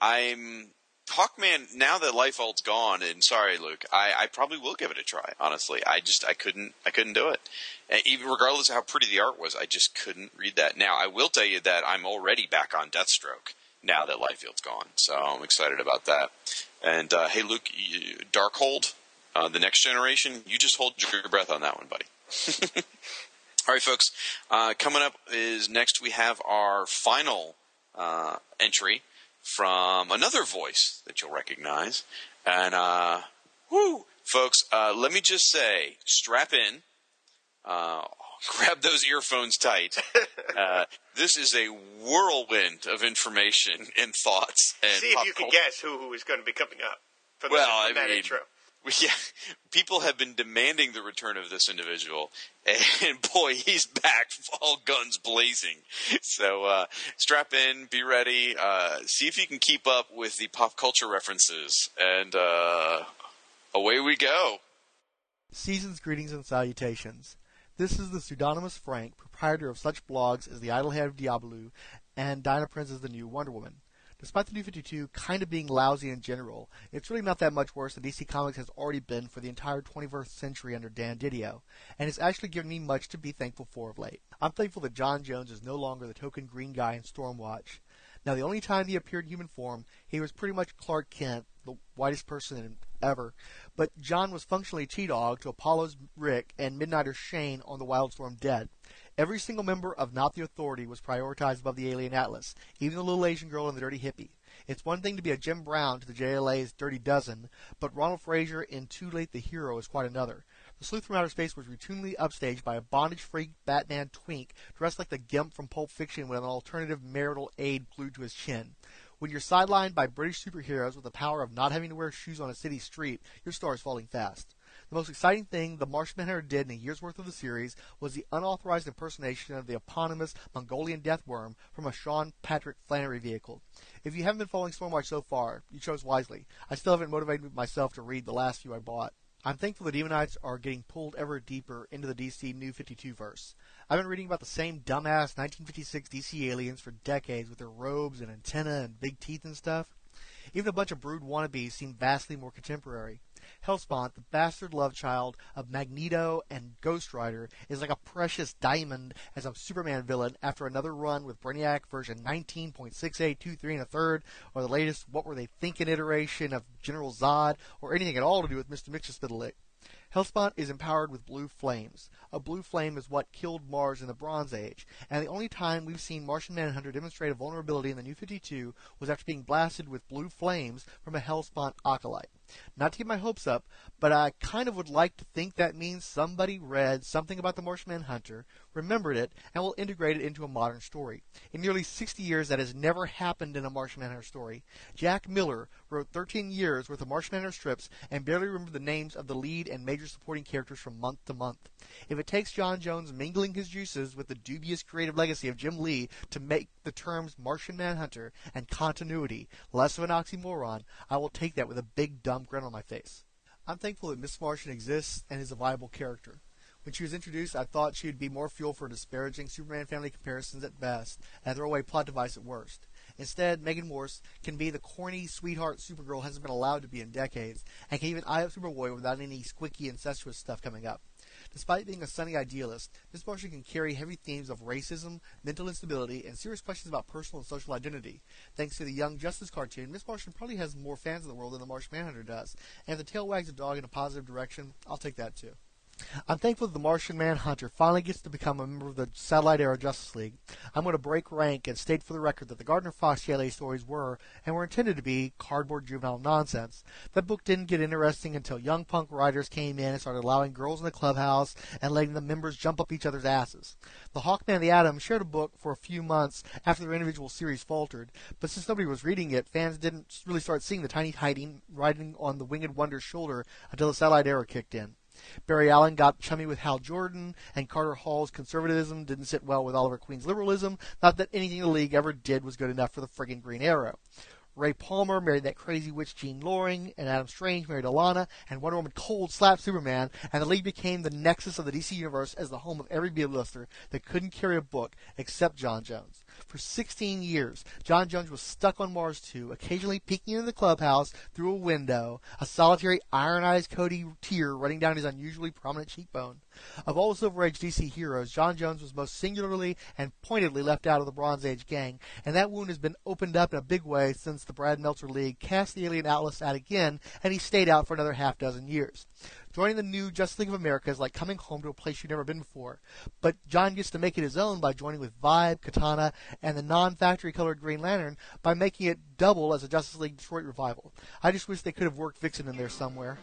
I'm Hawkman. Now that Liefeld's gone, and sorry, Luke, I, I probably will give it a try. Honestly, I just I couldn't I couldn't do it. And even regardless of how pretty the art was, I just couldn't read that. Now I will tell you that I'm already back on Deathstroke now that Liefeld's gone, so I'm excited about that. And uh, hey, Luke, you, Darkhold, uh, the next generation, you just hold your breath on that one, buddy. All right, folks. Uh, coming up is next we have our final uh, entry from another voice that you'll recognize. And, uh, whoo, folks, uh, let me just say, strap in, uh, grab those earphones tight. Uh, this is a whirlwind of information and thoughts. And See if pop you can culture. guess who who is going to be coming up from, Well, the, I from that mean, intro. Yeah, people have been demanding the return of this individual, and boy, he's back, all guns blazing. So uh, strap in, be ready, uh, see if you can keep up with the pop culture references, and uh, away we go. Season's greetings and salutations. This is the pseudonymous Frank, proprietor of such blogs as The Idol-Head of Diablo and Diana Prince as the New Wonder Woman. Despite the New 52 kind of being lousy in general, it's really not that much worse than DC Comics has already been for the entire 21st century under Dan Didio, and it's actually given me much to be thankful for of late. I'm thankful that John Jones is no longer the token green guy in Stormwatch. Now, the only time he appeared in human form, he was pretty much Clark Kent, the whitest person ever. But John was functionally T-Dog to Apollo's Rick and Midnighter Shane on the Wildstorm Dead. Every single member of Not the Authority was prioritized above the Alien Atlas, even the little Asian girl and the dirty hippie. It's one thing to be a Jim Brown to the JLA's Dirty Dozen, but Ronald Fraser in Too Late the Hero is quite another. The sleuth from outer space was routinely upstaged by a bondage-free Batman twink dressed like the Gimp from Pulp Fiction with an alternative marital aid glued to his chin. When you're sidelined by British superheroes with the power of not having to wear shoes on a city street, your star is falling fast. The most exciting thing the Martian Manhunter did in a year's worth of the series was the unauthorized impersonation of the eponymous Mongolian death worm from a Sean Patrick Flanery vehicle. If you haven't been following Stormwatch so far, you chose wisely. I still haven't motivated myself to read the last few I bought. I'm thankful the Daemonites are getting pulled ever deeper into the DC New 52 verse. I've been reading about the same dumbass 1956 DC aliens for decades with their robes and antenna and big teeth and stuff. Even a bunch of brood wannabes seem vastly more contemporary. Helspont, the bastard love child of Magneto and Ghost Rider, is like a precious diamond as a Superman villain after another run with Brainiac version 19.6823 and a third, or the latest What Were They Thinking iteration of General Zod, or anything at all to do with Mr. Mxyzptlk. Helspont is empowered with blue flames. A blue flame is what killed Mars in the Bronze Age, and the only time we've seen Martian Manhunter demonstrate a vulnerability in the New 52 was after being blasted with blue flames from a Helspont acolyte. Not to get my hopes up, but I kind of would like to think that means somebody read something about the Martian Manhunter, remembered it, and will integrate it into a modern story. In nearly 60 years, that has never happened in a Martian Manhunter story. Jack Miller wrote 13 years worth of Martian Manhunter strips and barely remembered the names of the lead and major supporting characters from month to month. If it takes John Jones mingling his juices with the dubious creative legacy of Jim Lee to make the terms Martian Manhunter and continuity less of an oxymoron, I will take that with a big dumb grin on my face. I'm thankful that Miss Martian exists and is a viable character. When she was introduced, I thought she would be more fuel for disparaging Superman family comparisons at best and a throwaway plot device at worst. Instead, Megan Morse can be the corny sweetheart Supergirl hasn't been allowed to be in decades, and can even eye up Superboy without any squeaky incestuous stuff coming up. Despite being a sunny idealist, Miss Martian can carry heavy themes of racism, mental instability, and serious questions about personal and social identity. Thanks to the Young Justice cartoon, Miss Martian probably has more fans in the world than the Martian Manhunter does. And if the tail wags a dog in a positive direction, I'll take that too. I'm thankful that the Martian Manhunter finally gets to become a member of the Satellite Era Justice League. I'm going to break rank and state for the record that the Gardner Fox JLA stories were, and were intended to be, cardboard juvenile nonsense. That book didn't get interesting until young punk writers came in and started allowing girls in the clubhouse and letting the members jump up each other's asses. The Hawkman and the Atom shared a book for a few months after their individual series faltered, but since nobody was reading it, fans didn't really start seeing the tiny hiding riding on the Winged Wonder's shoulder until the Satellite Era kicked in. Barry Allen got chummy with Hal Jordan, and Carter Hall's conservatism didn't sit well with Oliver Queen's liberalism. Not that anything the League ever did was good enough for the friggin' Green Arrow. Ray Palmer married that crazy witch Jean Loring, and Adam Strange married Alanna, and Wonder Woman cold slapped Superman, and the League became the nexus of the DC Universe as the home of every B-lister that couldn't carry a book except John Jones. For 16 years, John Jones was stuck on Mars 2, occasionally peeking into the clubhouse through a window, a solitary iron-eyed Cody tear running down his unusually prominent cheekbone. Of all the Silver Age DC heroes, John Jones was most singularly and pointedly left out of the Bronze Age gang, and that wound has been opened up in a big way since the Brad Meltzer League cast the Alien Atlas out again, and he stayed out for another half dozen years. Joining the new Justice League of America is like coming home to a place you've never been before. But John gets to make it his own by joining with Vibe, Katana, and the non-factory colored Green Lantern by making it double as a Justice League Detroit revival. I just wish they could have worked Vixen in there somewhere.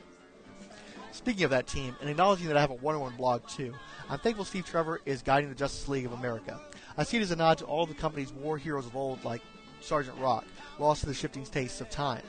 Speaking of that team, and acknowledging that I have a Woman blog too, I'm thankful Steve Trevor is guiding the Justice League of America. I see it as a nod to all the company's war heroes of old, like Sergeant Rock, lost to the shifting tastes of time.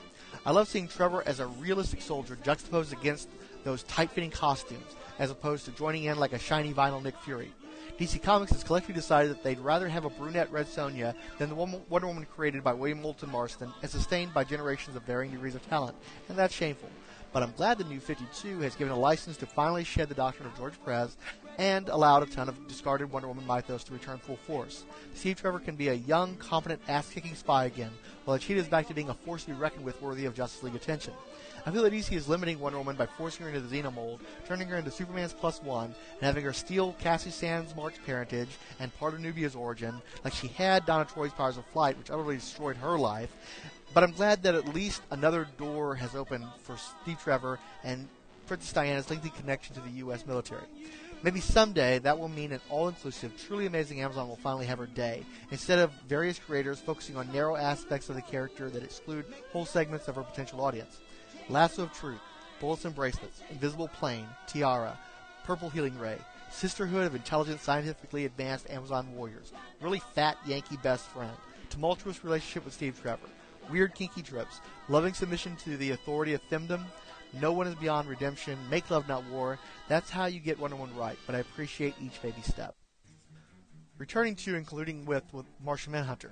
I love seeing Trevor as a realistic soldier juxtaposed against those tight-fitting costumes, as opposed to joining in like a shiny vinyl Nick Fury. DC Comics has collectively decided that they'd rather have a brunette Red Sonja than the Wonder Woman created by William Moulton Marston and sustained by generations of varying degrees of talent, and that's shameful. But I'm glad the new 52 has given a license to finally shed the doctrine of George Perez and allowed a ton of discarded Wonder Woman mythos to return full force. Steve Trevor can be a young, confident, ass-kicking spy again, while the Cheetah is back to being a force to be reckoned with worthy of Justice League attention. I feel that DC is limiting Wonder Woman by forcing her into the Xena mold, turning her into Superman's plus one, and having her steal Cassie Sandsmark's parentage and part of Nubia's origin, like she had Donna Troy's powers of flight, which utterly destroyed her life. But I'm glad that at least another door has opened for Steve Trevor and Princess Diana's lengthy connection to the U.S. military. Maybe someday that will mean an all-inclusive, truly amazing Amazon will finally have her day, instead of various creators focusing on narrow aspects of the character that exclude whole segments of her potential audience. Lasso of Truth, Bullets and Bracelets, Invisible Plane, Tiara, Purple Healing Ray, Sisterhood of Intelligent Scientifically Advanced Amazon Warriors, Really Fat Yankee Best Friend, Tumultuous Relationship with Steve Trevor, Weird Kinky Trips, Loving Submission to the Authority of Femdom, No one is beyond redemption. Make love, not war. That's how you get Wonder Woman right, but I appreciate each baby step. Returning to and concluding with, with Martian Manhunter.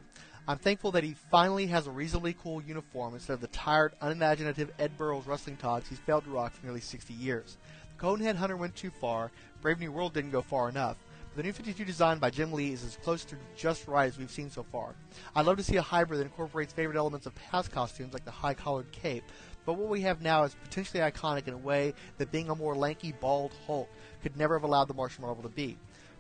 I'm thankful that he finally has a reasonably cool uniform instead of the tired, unimaginative Ed Burrows wrestling togs he's failed to rock for nearly 60 years. The Conehead Hunter went too far, Brave New World didn't go far enough, but the new 52 design by Jim Lee is as close to just right as we've seen so far. I'd love to see a hybrid that incorporates favorite elements of past costumes like the high-collared cape, but what we have now is potentially iconic in a way that being a more lanky, bald Hulk could never have allowed the Martian Marvel to be.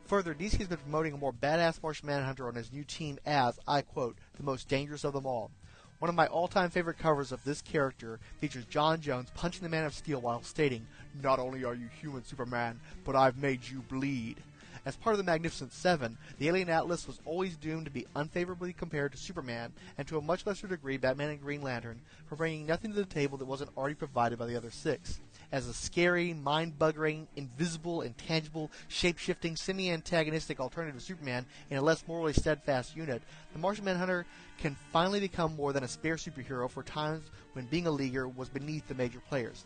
Further, DC has been promoting a more badass Martian Manhunter on his new team as, I quote, the most dangerous of them all. One of my all-time favorite covers of this character features John Jones punching the Man of Steel while stating, "Not only are you human, Superman, but I've made you bleed." As part of the Magnificent Seven, the Alien Atlas was always doomed to be unfavorably compared to Superman, and to a much lesser degree Batman and Green Lantern, for bringing nothing to the table that wasn't already provided by the other six as a scary, mind-buggering, invisible, intangible, shape-shifting, semi-antagonistic alternative to Superman in a less morally steadfast unit, the Martian Manhunter can finally become more than a spare superhero for times when being a leaguer was beneath the major players.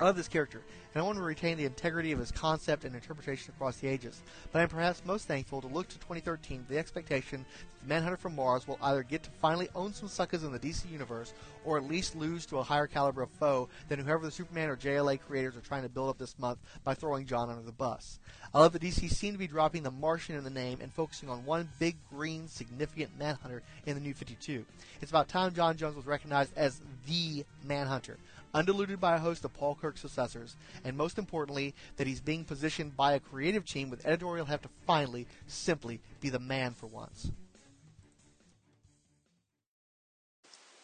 I love this character, and I want to retain the integrity of his concept and interpretation across the ages. But I'm perhaps most thankful to look to 2013 with the expectation that the Manhunter from Mars will either get to finally own some suckers in the DC universe, or at least lose to a higher caliber of foe than whoever the Superman or JLA creators are trying to build up this month by throwing John under the bus. I love that DC seem to be dropping the Martian in the name and focusing on one big green significant Manhunter in the New 52. It's about time John Jones was recognized as the Manhunter undiluted by a host of Paul Kirk's successors, and most importantly, that he's being positioned by a creative team with editorial have to finally, simply be the man for once.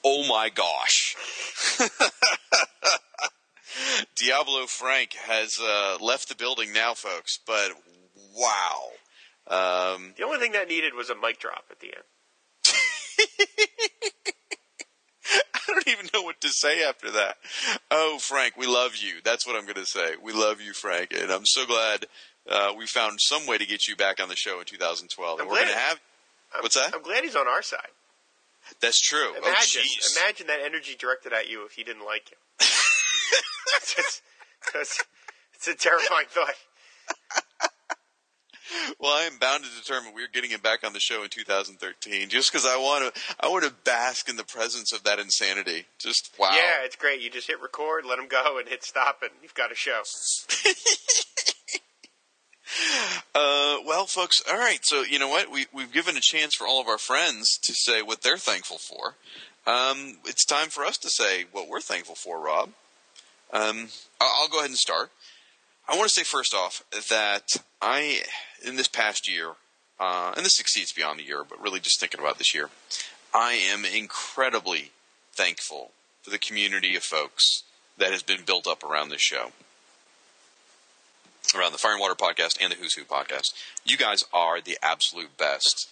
Oh my gosh. Diablo Frank has uh, left the building now, folks, but wow. Um, The only thing that needed was a mic drop at the end. I don't even know what to say after that. Oh, Frank, we love you. That's what I'm going to say. We love you, Frank, and I'm so glad uh, we found some way to get you back on the show in 2012. I'm And we're going to have. What's that? I'm glad he's on our side. That's true. oh, Imagine, jeez. imagine that energy directed at you if he didn't like you. it's, it's, it's a terrifying thought. Well, I am bound to determine we're getting him back on the show in 2013, just because I want to. I want to bask in the presence of that insanity. Just wow. Yeah, it's great. You just hit record, let him go, and hit stop, and you've got a show. Uh, well, folks, all right. So you know what? We we've given a chance for all of our friends to say what they're thankful for. Um, it's time for us to say what we're thankful for, Rob. Um, I'll go ahead and start. I want to say first off that I, in this past year, uh, and this exceeds beyond the year, but really just thinking about this year, I am incredibly thankful for the community of folks that has been built up around this show around the Fire and Water podcast and the Who's Who podcast. You guys are the absolute best.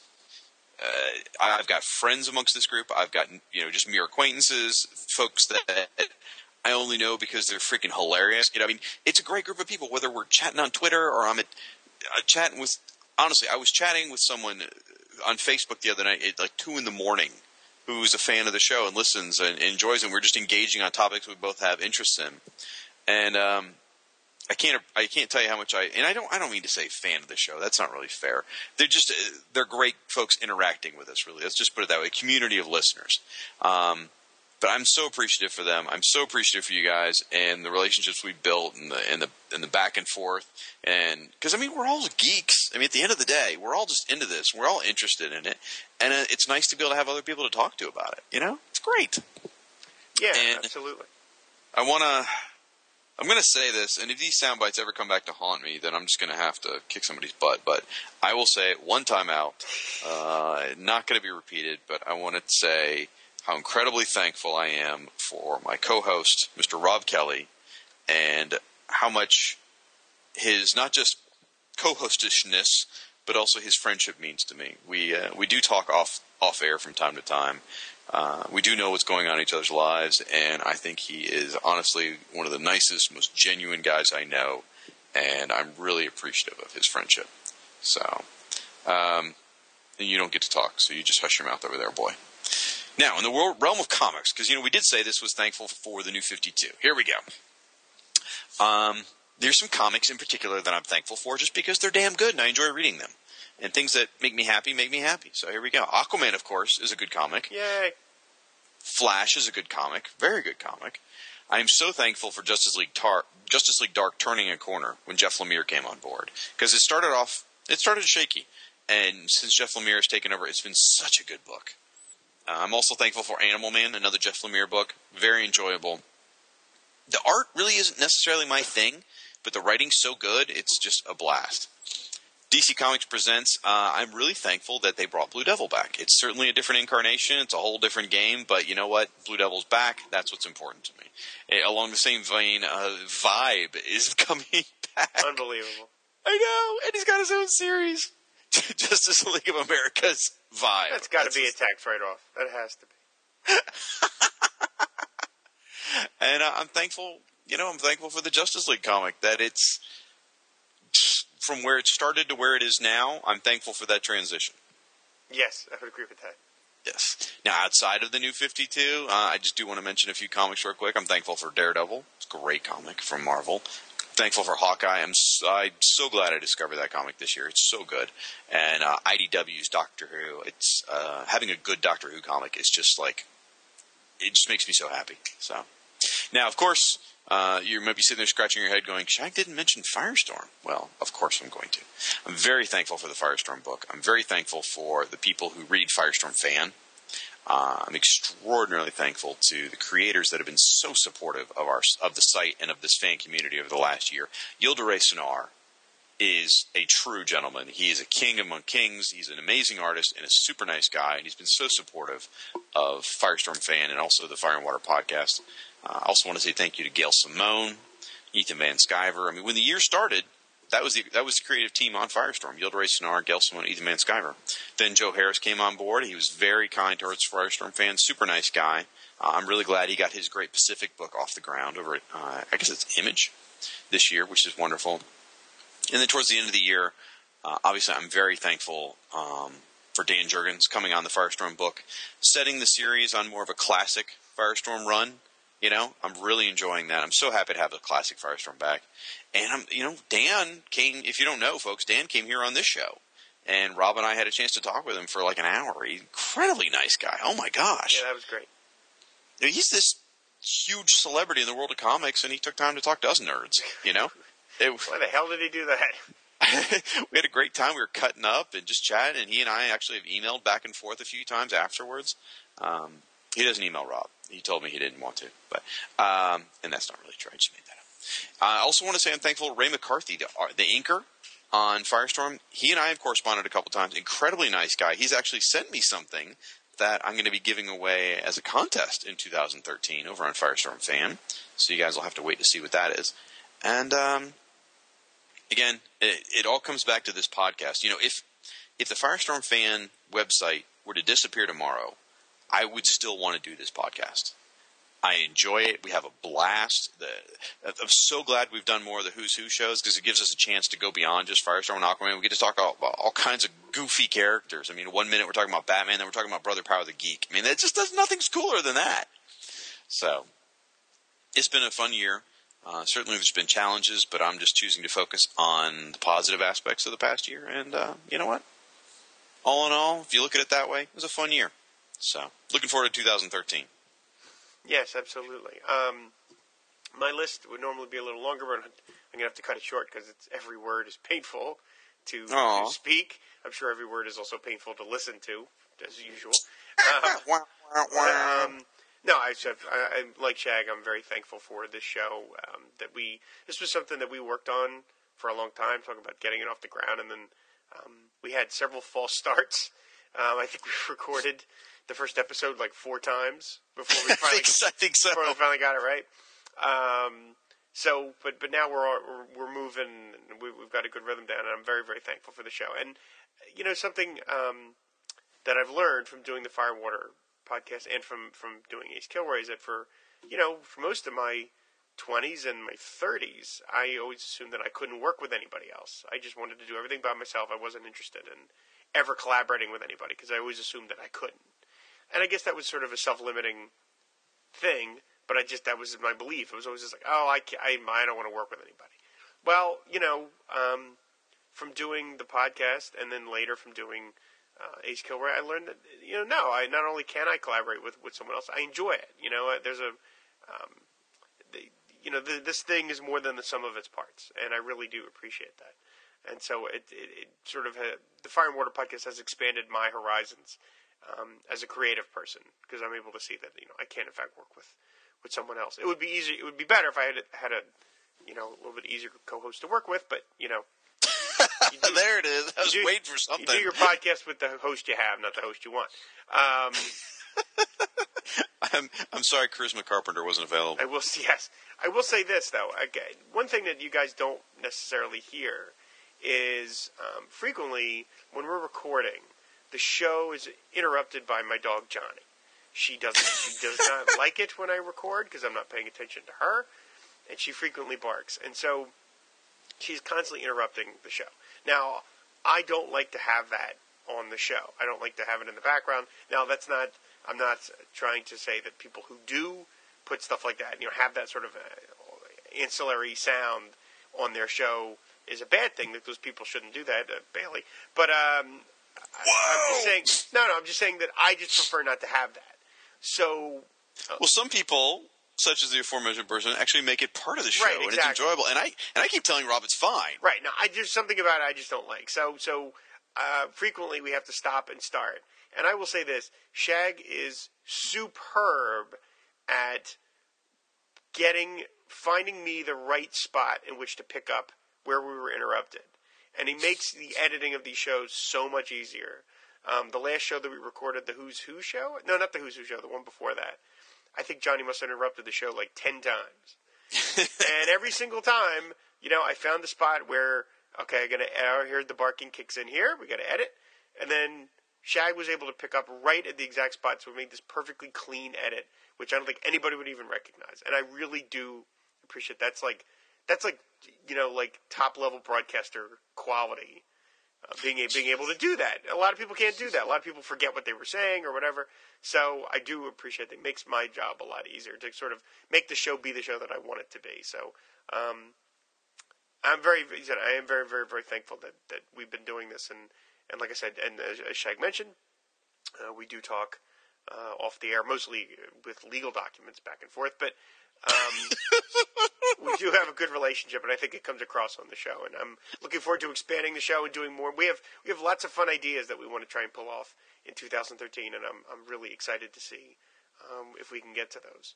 Uh, I've got friends amongst this group. I've got you know just mere acquaintances, folks that I only know because they're freaking hilarious. You know, I mean, it's a great group of people. Whether we're chatting on Twitter or I'm at, uh, chatting with. Honestly, I was chatting with someone on Facebook the other night at like two in the morning, who's a fan of the show and listens and enjoys. And we're just engaging on topics we both have interests in, and um, I can't I can't tell you how much I and I don't I don't mean to say fan of the show. That's not really fair. They're just uh, they're great folks interacting with us. Really, let's just put it that way. A community of listeners. Um, but I'm so appreciative for them. I'm so appreciative for you guys and the relationships we built and the and the and the back and forth. And because I mean we're all geeks. I mean at the end of the day we're all just into this. We're all interested in it, and uh, it's nice to be able to have other people to talk to about it. You know, it's great. Yeah, And- absolutely. I want to. I'm going to say this, and if these sound bites ever come back to haunt me, then I'm just going to have to kick somebody's butt. But I will say it one time out. Uh, not going to be repeated, but I want to say how incredibly thankful I am for my co-host, Mr. Rob Kelly, and how much his not just co-hostishness, but also his friendship means to me. We uh, we do talk off off air from time to time. Uh, we do know what's going on in each other's lives, and I think he is honestly one of the nicest, most genuine guys I know, and I'm really appreciative of his friendship. So, um, and you don't get to talk, so you just hush your mouth over there, boy. Now, in the world, realm of comics, because you know we did say this was thankful for the new 52. Here we go. Um, there's some comics in particular that I'm thankful for just because they're damn good and I enjoy reading them. And things that make me happy make me happy. So here we go. Aquaman, of course, is a good comic. Yay! Flash is a good comic, very good comic. I am so thankful for Justice League Tar- Justice League Dark turning a corner when Jeff Lemire came on board because it started off it started shaky, and since Jeff Lemire has taken over, it's been such a good book. Uh, I'm also thankful for Animal Man, another Jeff Lemire book, very enjoyable. The art really isn't necessarily my thing, but the writing's so good, it's just a blast. DC Comics presents. Uh, I'm really thankful that they brought Blue Devil back. It's certainly a different incarnation. It's a whole different game, but you know what? Blue Devil's back. That's what's important to me. Eh, along the same vein, uh, Vibe is coming back. Unbelievable. I know, and he's got his own series, Justice League of America's Vibe. That's got to be a tax write-off. That has to be. and uh, I'm thankful. You know, I'm thankful for the Justice League comic that it's from where it started to where it is now. I'm thankful for that transition. Yes, I would agree with that. Yes. Now, outside of the new 52, uh, I just do want to mention a few comics real quick. I'm thankful for Daredevil. It's a great comic from Marvel. Thankful for Hawkeye. I'm so, I'm so glad I discovered that comic this year. It's so good. And uh, IDW's Doctor Who. It's uh, having a good Doctor Who comic is just like it just makes me so happy. So now, of course, uh, you might be sitting there scratching your head, going, "Shag didn't mention Firestorm." Well, of course I'm going to. I'm very thankful for the Firestorm book. I'm very thankful for the people who read Firestorm Fan. Uh, I'm extraordinarily thankful to the creators that have been so supportive of our of the site and of this fan community over the last year. Yildiray Cinar is a true gentleman. He is a king among kings. He's an amazing artist and a super nice guy, and he's been so supportive of Firestorm Fan and also the Fire and Water podcast. Uh, I also want to say thank you to Gail Simone, Ethan Van Sciver. I mean, when the year started, that was the that was the creative team on Firestorm: Yildiray Cinar, Gail Simone, Ethan Sciver. Then Joe Harris came on board. He was very kind towards Firestorm fans, super nice guy. Uh, I'm really glad he got his Great Pacific book off the ground over at uh, I guess it's Image this year, which is wonderful. And then towards the end of the year, uh, obviously, I'm very thankful um, for Dan Jurgens coming on the Firestorm book, setting the series on more of a classic Firestorm run. You know, I'm really enjoying that. I'm so happy to have the classic Firestorm back. And I'm, you know, Dan came. If you don't know, folks, Dan came here on this show, and Rob and I had a chance to talk with him for like an hour. He's incredibly nice guy. Oh my gosh, Yeah, that was great. He's this huge celebrity in the world of comics, and he took time to talk to us nerds. You know, it, Why the hell did he do that? we had a great time. We were cutting up and just chatting, and he and I actually have emailed back and forth a few times afterwards. Um, he doesn't email Rob. He told me he didn't want to, but um, and that's not really true. I just made that up. I also want to say I'm thankful to Ray McCarthy, the, uh, the inker on Firestorm. He and I have corresponded a couple times. Incredibly nice guy. He's actually sent me something that I'm going to be giving away as a contest in 2013 over on Firestorm Fan. So you guys will have to wait to see what that is. And um, again, it, it all comes back to this podcast. You know, if if the Firestorm Fan website were to disappear tomorrow, I would still want to do this podcast. I enjoy it. We have a blast. The, I'm so glad we've done more of the Who's Who shows because it gives us a chance to go beyond just Firestorm and Aquaman. We get to talk about all, all kinds of goofy characters. I mean, one minute we're talking about Batman, then we're talking about Brother Power the Geek. I mean, that just does nothing's cooler than that. So, it's been a fun year. Uh, certainly, there's been challenges, but I'm just choosing to focus on the positive aspects of the past year. And uh, you know what? All in all, if you look at it that way, it was a fun year. So, looking forward to 2013. Yes, absolutely. Um, my list would normally be a little longer, but I'm going to have to cut it short because every word is painful to, to speak. I'm sure every word is also painful to listen to, as usual. Um, um, no, I, I, I like Shag. I'm very thankful for this show. Um, that we this was something that we worked on for a long time, talking about getting it off the ground, and then um, we had several false starts. Um, I think we recorded the first episode like four times before we I finally think so. I think so. before we finally got it right. Um, so, but but now we're all- we're, moving. And we, we've got a good rhythm down, and I'm very very thankful for the show. And you know something um, that I've learned from doing the Fire and Water podcast and from from doing Ace Kilroy is that for you know for most of my 20s and my 30s, I always assumed that I couldn't work with anybody else. I just wanted to do everything by myself. I wasn't interested in ever collaborating with anybody because I always assumed that I couldn't. And I guess that was sort of a self-limiting thing. But I just that was my belief. It was always just like, oh, I I, I don't want to work with anybody. Well, you know, um, from doing the podcast and then later from doing uh, Ace Kilroy, I learned that you know, no, I not only can I collaborate with with someone else, I enjoy it. You know, there's a, um, the, you know, the, this thing is more than the sum of its parts, and I really do appreciate that. And so it, it, it sort of the Fire and Water podcast has expanded my horizons um, as a creative person because I'm able to see that you know I can in fact work with with someone else. It would be easy. It would be better if I had had a you know a little bit easier co-host to work with, but you know. You do, there it is. I was do, waiting for something. You do your podcast with the host you have, not the host you want. Um, I'm I'm sorry, Charisma Carpenter wasn't available. I will. Yes, I will say this though. Again, one thing that you guys don't necessarily hear is um, frequently when we're recording, the show is interrupted by my dog Johnny. She doesn't. she does not like it when I record because I'm not paying attention to her, and she frequently barks, and so she's constantly interrupting the show. Now, I don't like to have that on the show. I don't like to have it in the background. Now, that's not. I'm not trying to say that people who do put stuff like that, you know, have that sort of uh, ancillary sound on their show is a bad thing. That those people shouldn't do that, uh, Bailey. But um, I, I'm just saying. No, no. I'm just saying that I just prefer not to have that. So. Uh, well, some people such as the aforementioned person, actually make it part of the show, right, exactly. and it's enjoyable. And I and I keep telling Rob it's fine. Right now, I just something about it I just don't like. So so uh, frequently we have to stop and start. And I will say this: Shag is superb at getting finding me the right spot in which to pick up where we were interrupted, and he makes the editing of these shows so much easier. Um, the last show that we recorded, the Who's Who show, no, not the Who's Who show, the one before that. I think Johnny must have interrupted the show like 10 times. and every single time, you know, I found the spot where, okay, I gotta, I heard the barking kicks in here, we gotta edit. And then Shag was able to pick up right at the exact spot, so we made this perfectly clean edit, which I don't think anybody would even recognize. And I really do appreciate that's like, that's like, you know, like top level broadcaster quality. Uh, being a, being able to do that, a lot of people can't do that. A lot of people forget what they were saying or whatever. So I do appreciate that. It makes my job a lot easier to sort of make the show be the show that I want it to be. So um, I'm very, I am very, very, very thankful that, that we've been doing this. And, and like I said, and as, as Shag mentioned, uh, we do talk uh, off the air, mostly with legal documents back and forth. But um, we do have a good relationship, and I think it comes across on the show. And I'm looking forward to expanding the show and doing more. We have we have lots of fun ideas that we want to try and pull off in 2013, and I'm I'm really excited to see um, if we can get to those.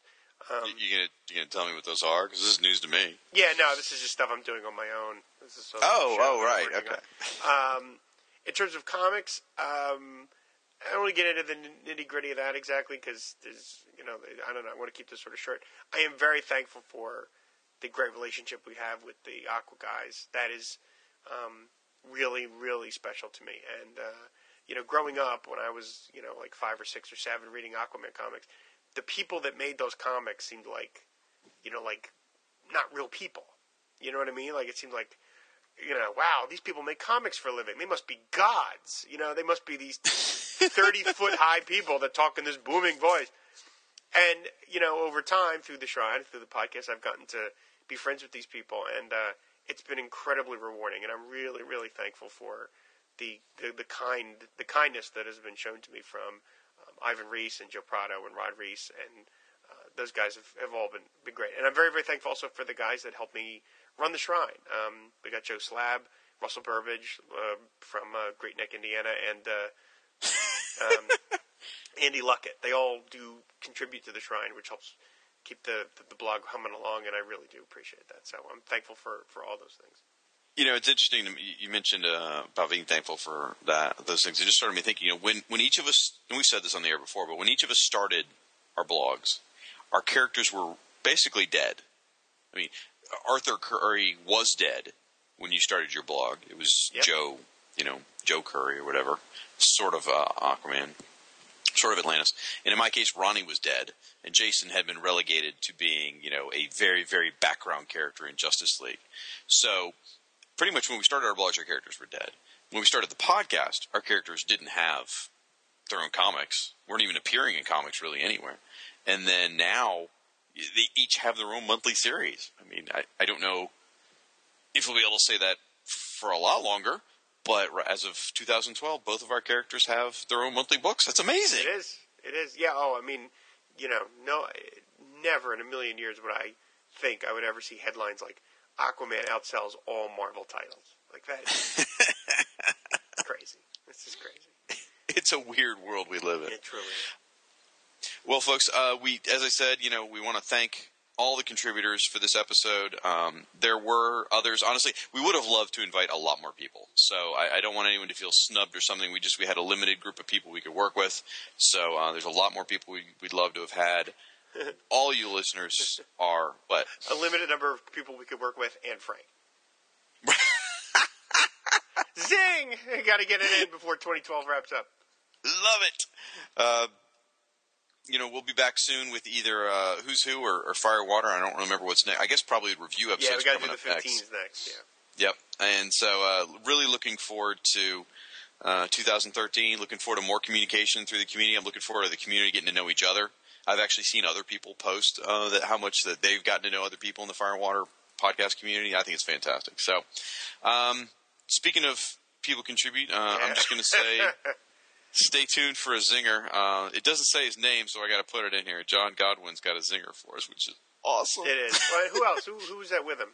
Um, you gonna you gonna tell me what those are? Because this is news to me. Yeah, no, this is just stuff I'm doing on my own. This is Oh, oh, right, okay. Um, in terms of comics, um, I don't want to get into the nitty gritty of that exactly because there's, you know, I don't know. I want to keep this sort of short. I am very thankful for the great relationship we have with the Aqua guys. That is um, really, really special to me. And uh, you know, growing up when I was, you know, like five or six or seven, reading Aquaman comics, the people that made those comics seemed like, you know, like not real people. You know what I mean? Like it seemed like you know, wow, these people make comics for a living. They must be gods. You know, they must be these 30 foot high people that talk in this booming voice. And, you know, over time, through the Shrine, through the podcast, I've gotten to be friends with these people. And uh, it's been incredibly rewarding. And I'm really, really thankful for the, the, the kind the kindness that has been shown to me from um, Ivan Reis and Joe Prado and Rod Reis. And uh, those guys have, have all been, been great. And I'm very, very thankful also for the guys that helped me run the shrine. Um, we got Joe Slab, Russell Burbage uh, from uh, Great Neck, Indiana, and uh, um, Andy Luckett. They all do contribute to the shrine, which helps keep the, the, the blog humming along, and I really do appreciate that. So I'm thankful for, for all those things. You know, it's interesting. You mentioned uh, about being thankful for that those things. It just started me thinking. You know, when when each of us, and we said this on the air before, but when each of us started our blogs, our characters were basically dead. I mean, Arthur Curry was dead when you started your blog. It was Yep. Joe, you know, Joe Curry or whatever, sort of uh, Aquaman, sort of Atlantis. And in my case, Ronnie was dead, and Jason had been relegated to being, you know, a very, very background character in Justice League. So, pretty much when we started our blogs, our characters were dead. When we started the podcast, our characters didn't have their own comics, weren't even appearing in comics really anywhere. And then now they each have their own monthly series. I mean, I, I don't know if we'll be able to say that for a lot longer, but as of 2012, both of our characters have their own monthly books. That's amazing. It is. It is. Yeah. Oh, I mean, you know, no, never in a million years would I think I would ever see headlines like Aquaman outsells all Marvel titles. Like that is crazy. This is crazy. It's a weird world we live in. It truly is. Well, folks, uh, we, as I said, you know, we want to thank all the contributors for this episode. Um, there were others. Honestly, we would have loved to invite a lot more people. So I, I, don't want anyone to feel snubbed or something. We just we had a limited group of people we could work with. So uh, there's a lot more people we, would love to have had. all you listeners are what a limited number of people we could work with, and Frank. Zing! Got to get it in before 2012 wraps up. Love it. Uh, you know, we'll be back soon with either uh, Who's Who or, or Firewater. I don't remember what's next. I guess probably review episodes yeah, we got to coming do the up 15s next. next. Yeah. Yep. And so, uh, really looking forward to uh, 2013. Looking forward to more communication through the community. I'm looking forward to the community getting to know each other. I've actually seen other people post uh, that how much that they've gotten to know other people in the Fire and Water podcast community. I think it's fantastic. So, um, speaking of people contribute, uh, I'm just going to say. Stay tuned for a zinger. Uh, it doesn't say his name, so I got to put it in here. John Godwin's got a zinger for us, which is awesome. It is. Well, who else? Who, who's that with him?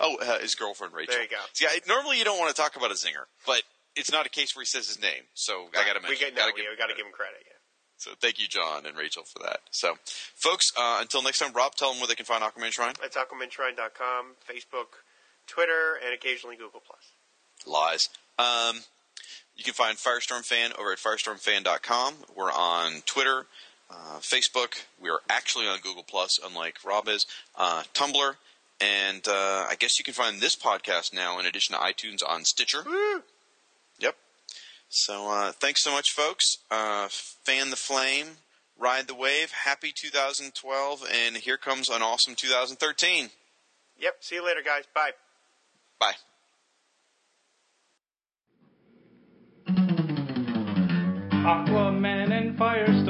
Oh, uh, his girlfriend Rachel. There you go. See, I, normally you don't want to talk about a zinger, but it's not a case where he says his name, so I got to mention. We get, no, gotta yeah, we got to give him credit. Yeah. So thank you, John and Rachel, for that. So, folks, uh, until next time, Rob, tell them where they can find Aquaman Shrine. It's AquamanShrine.com, Facebook, Twitter, and occasionally Google Plus. Lies. Um, you can find Firestorm Fan over at firestormfan.com. We're on Twitter, uh, Facebook. We are actually on Google Plus, unlike Rob is. Uh, Tumblr, and uh, I guess you can find this podcast now, in addition to iTunes, on Stitcher. Woo! Yep. So uh, thanks so much, folks. Uh, fan the flame, ride the wave. Happy 2012, and here comes an awesome 2013. Yep. See you later, guys. Bye. Bye. Aquaman and Firestorm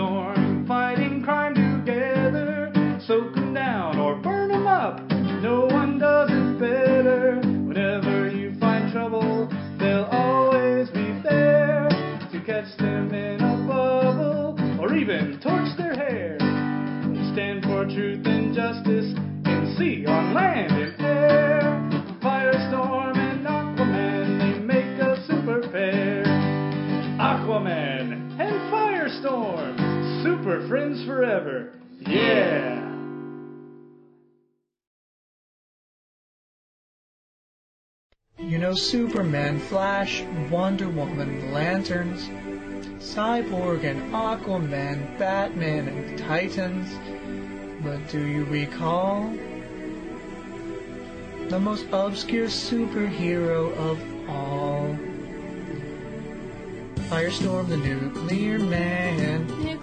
friends forever. Yeah! You know Superman, Flash, Wonder Woman, Lanterns, Cyborg and Aquaman, Batman and Titans. But do you recall the most obscure superhero of all? Firestorm the Nuclear Man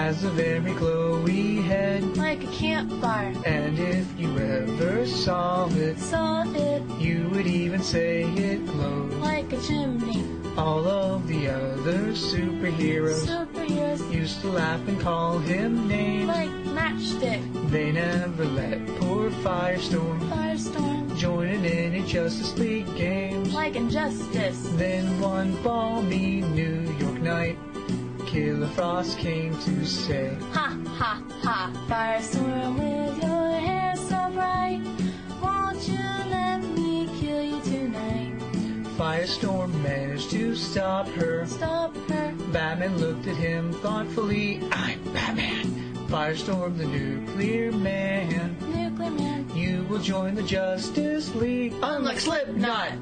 has a very glowy head. like a campfire, And if you ever saw it, saw it you would even say it glows. like a chimney. All of the other superheroes Superheroes used to laugh and call him names. like matchstick, They never let poor Firestorm firestorm, join in any Justice League games. like injustice. Then one balmy New York night, Killer Frost came to say, Ha ha ha, firestorm with your hair so bright. Won't you let me kill you tonight? Firestorm managed to stop her. Stop her, Batman looked at him thoughtfully. I'm Batman. Firestorm the Nuclear Man. nuclear man, You will join the Justice League. Unlike Slipknot.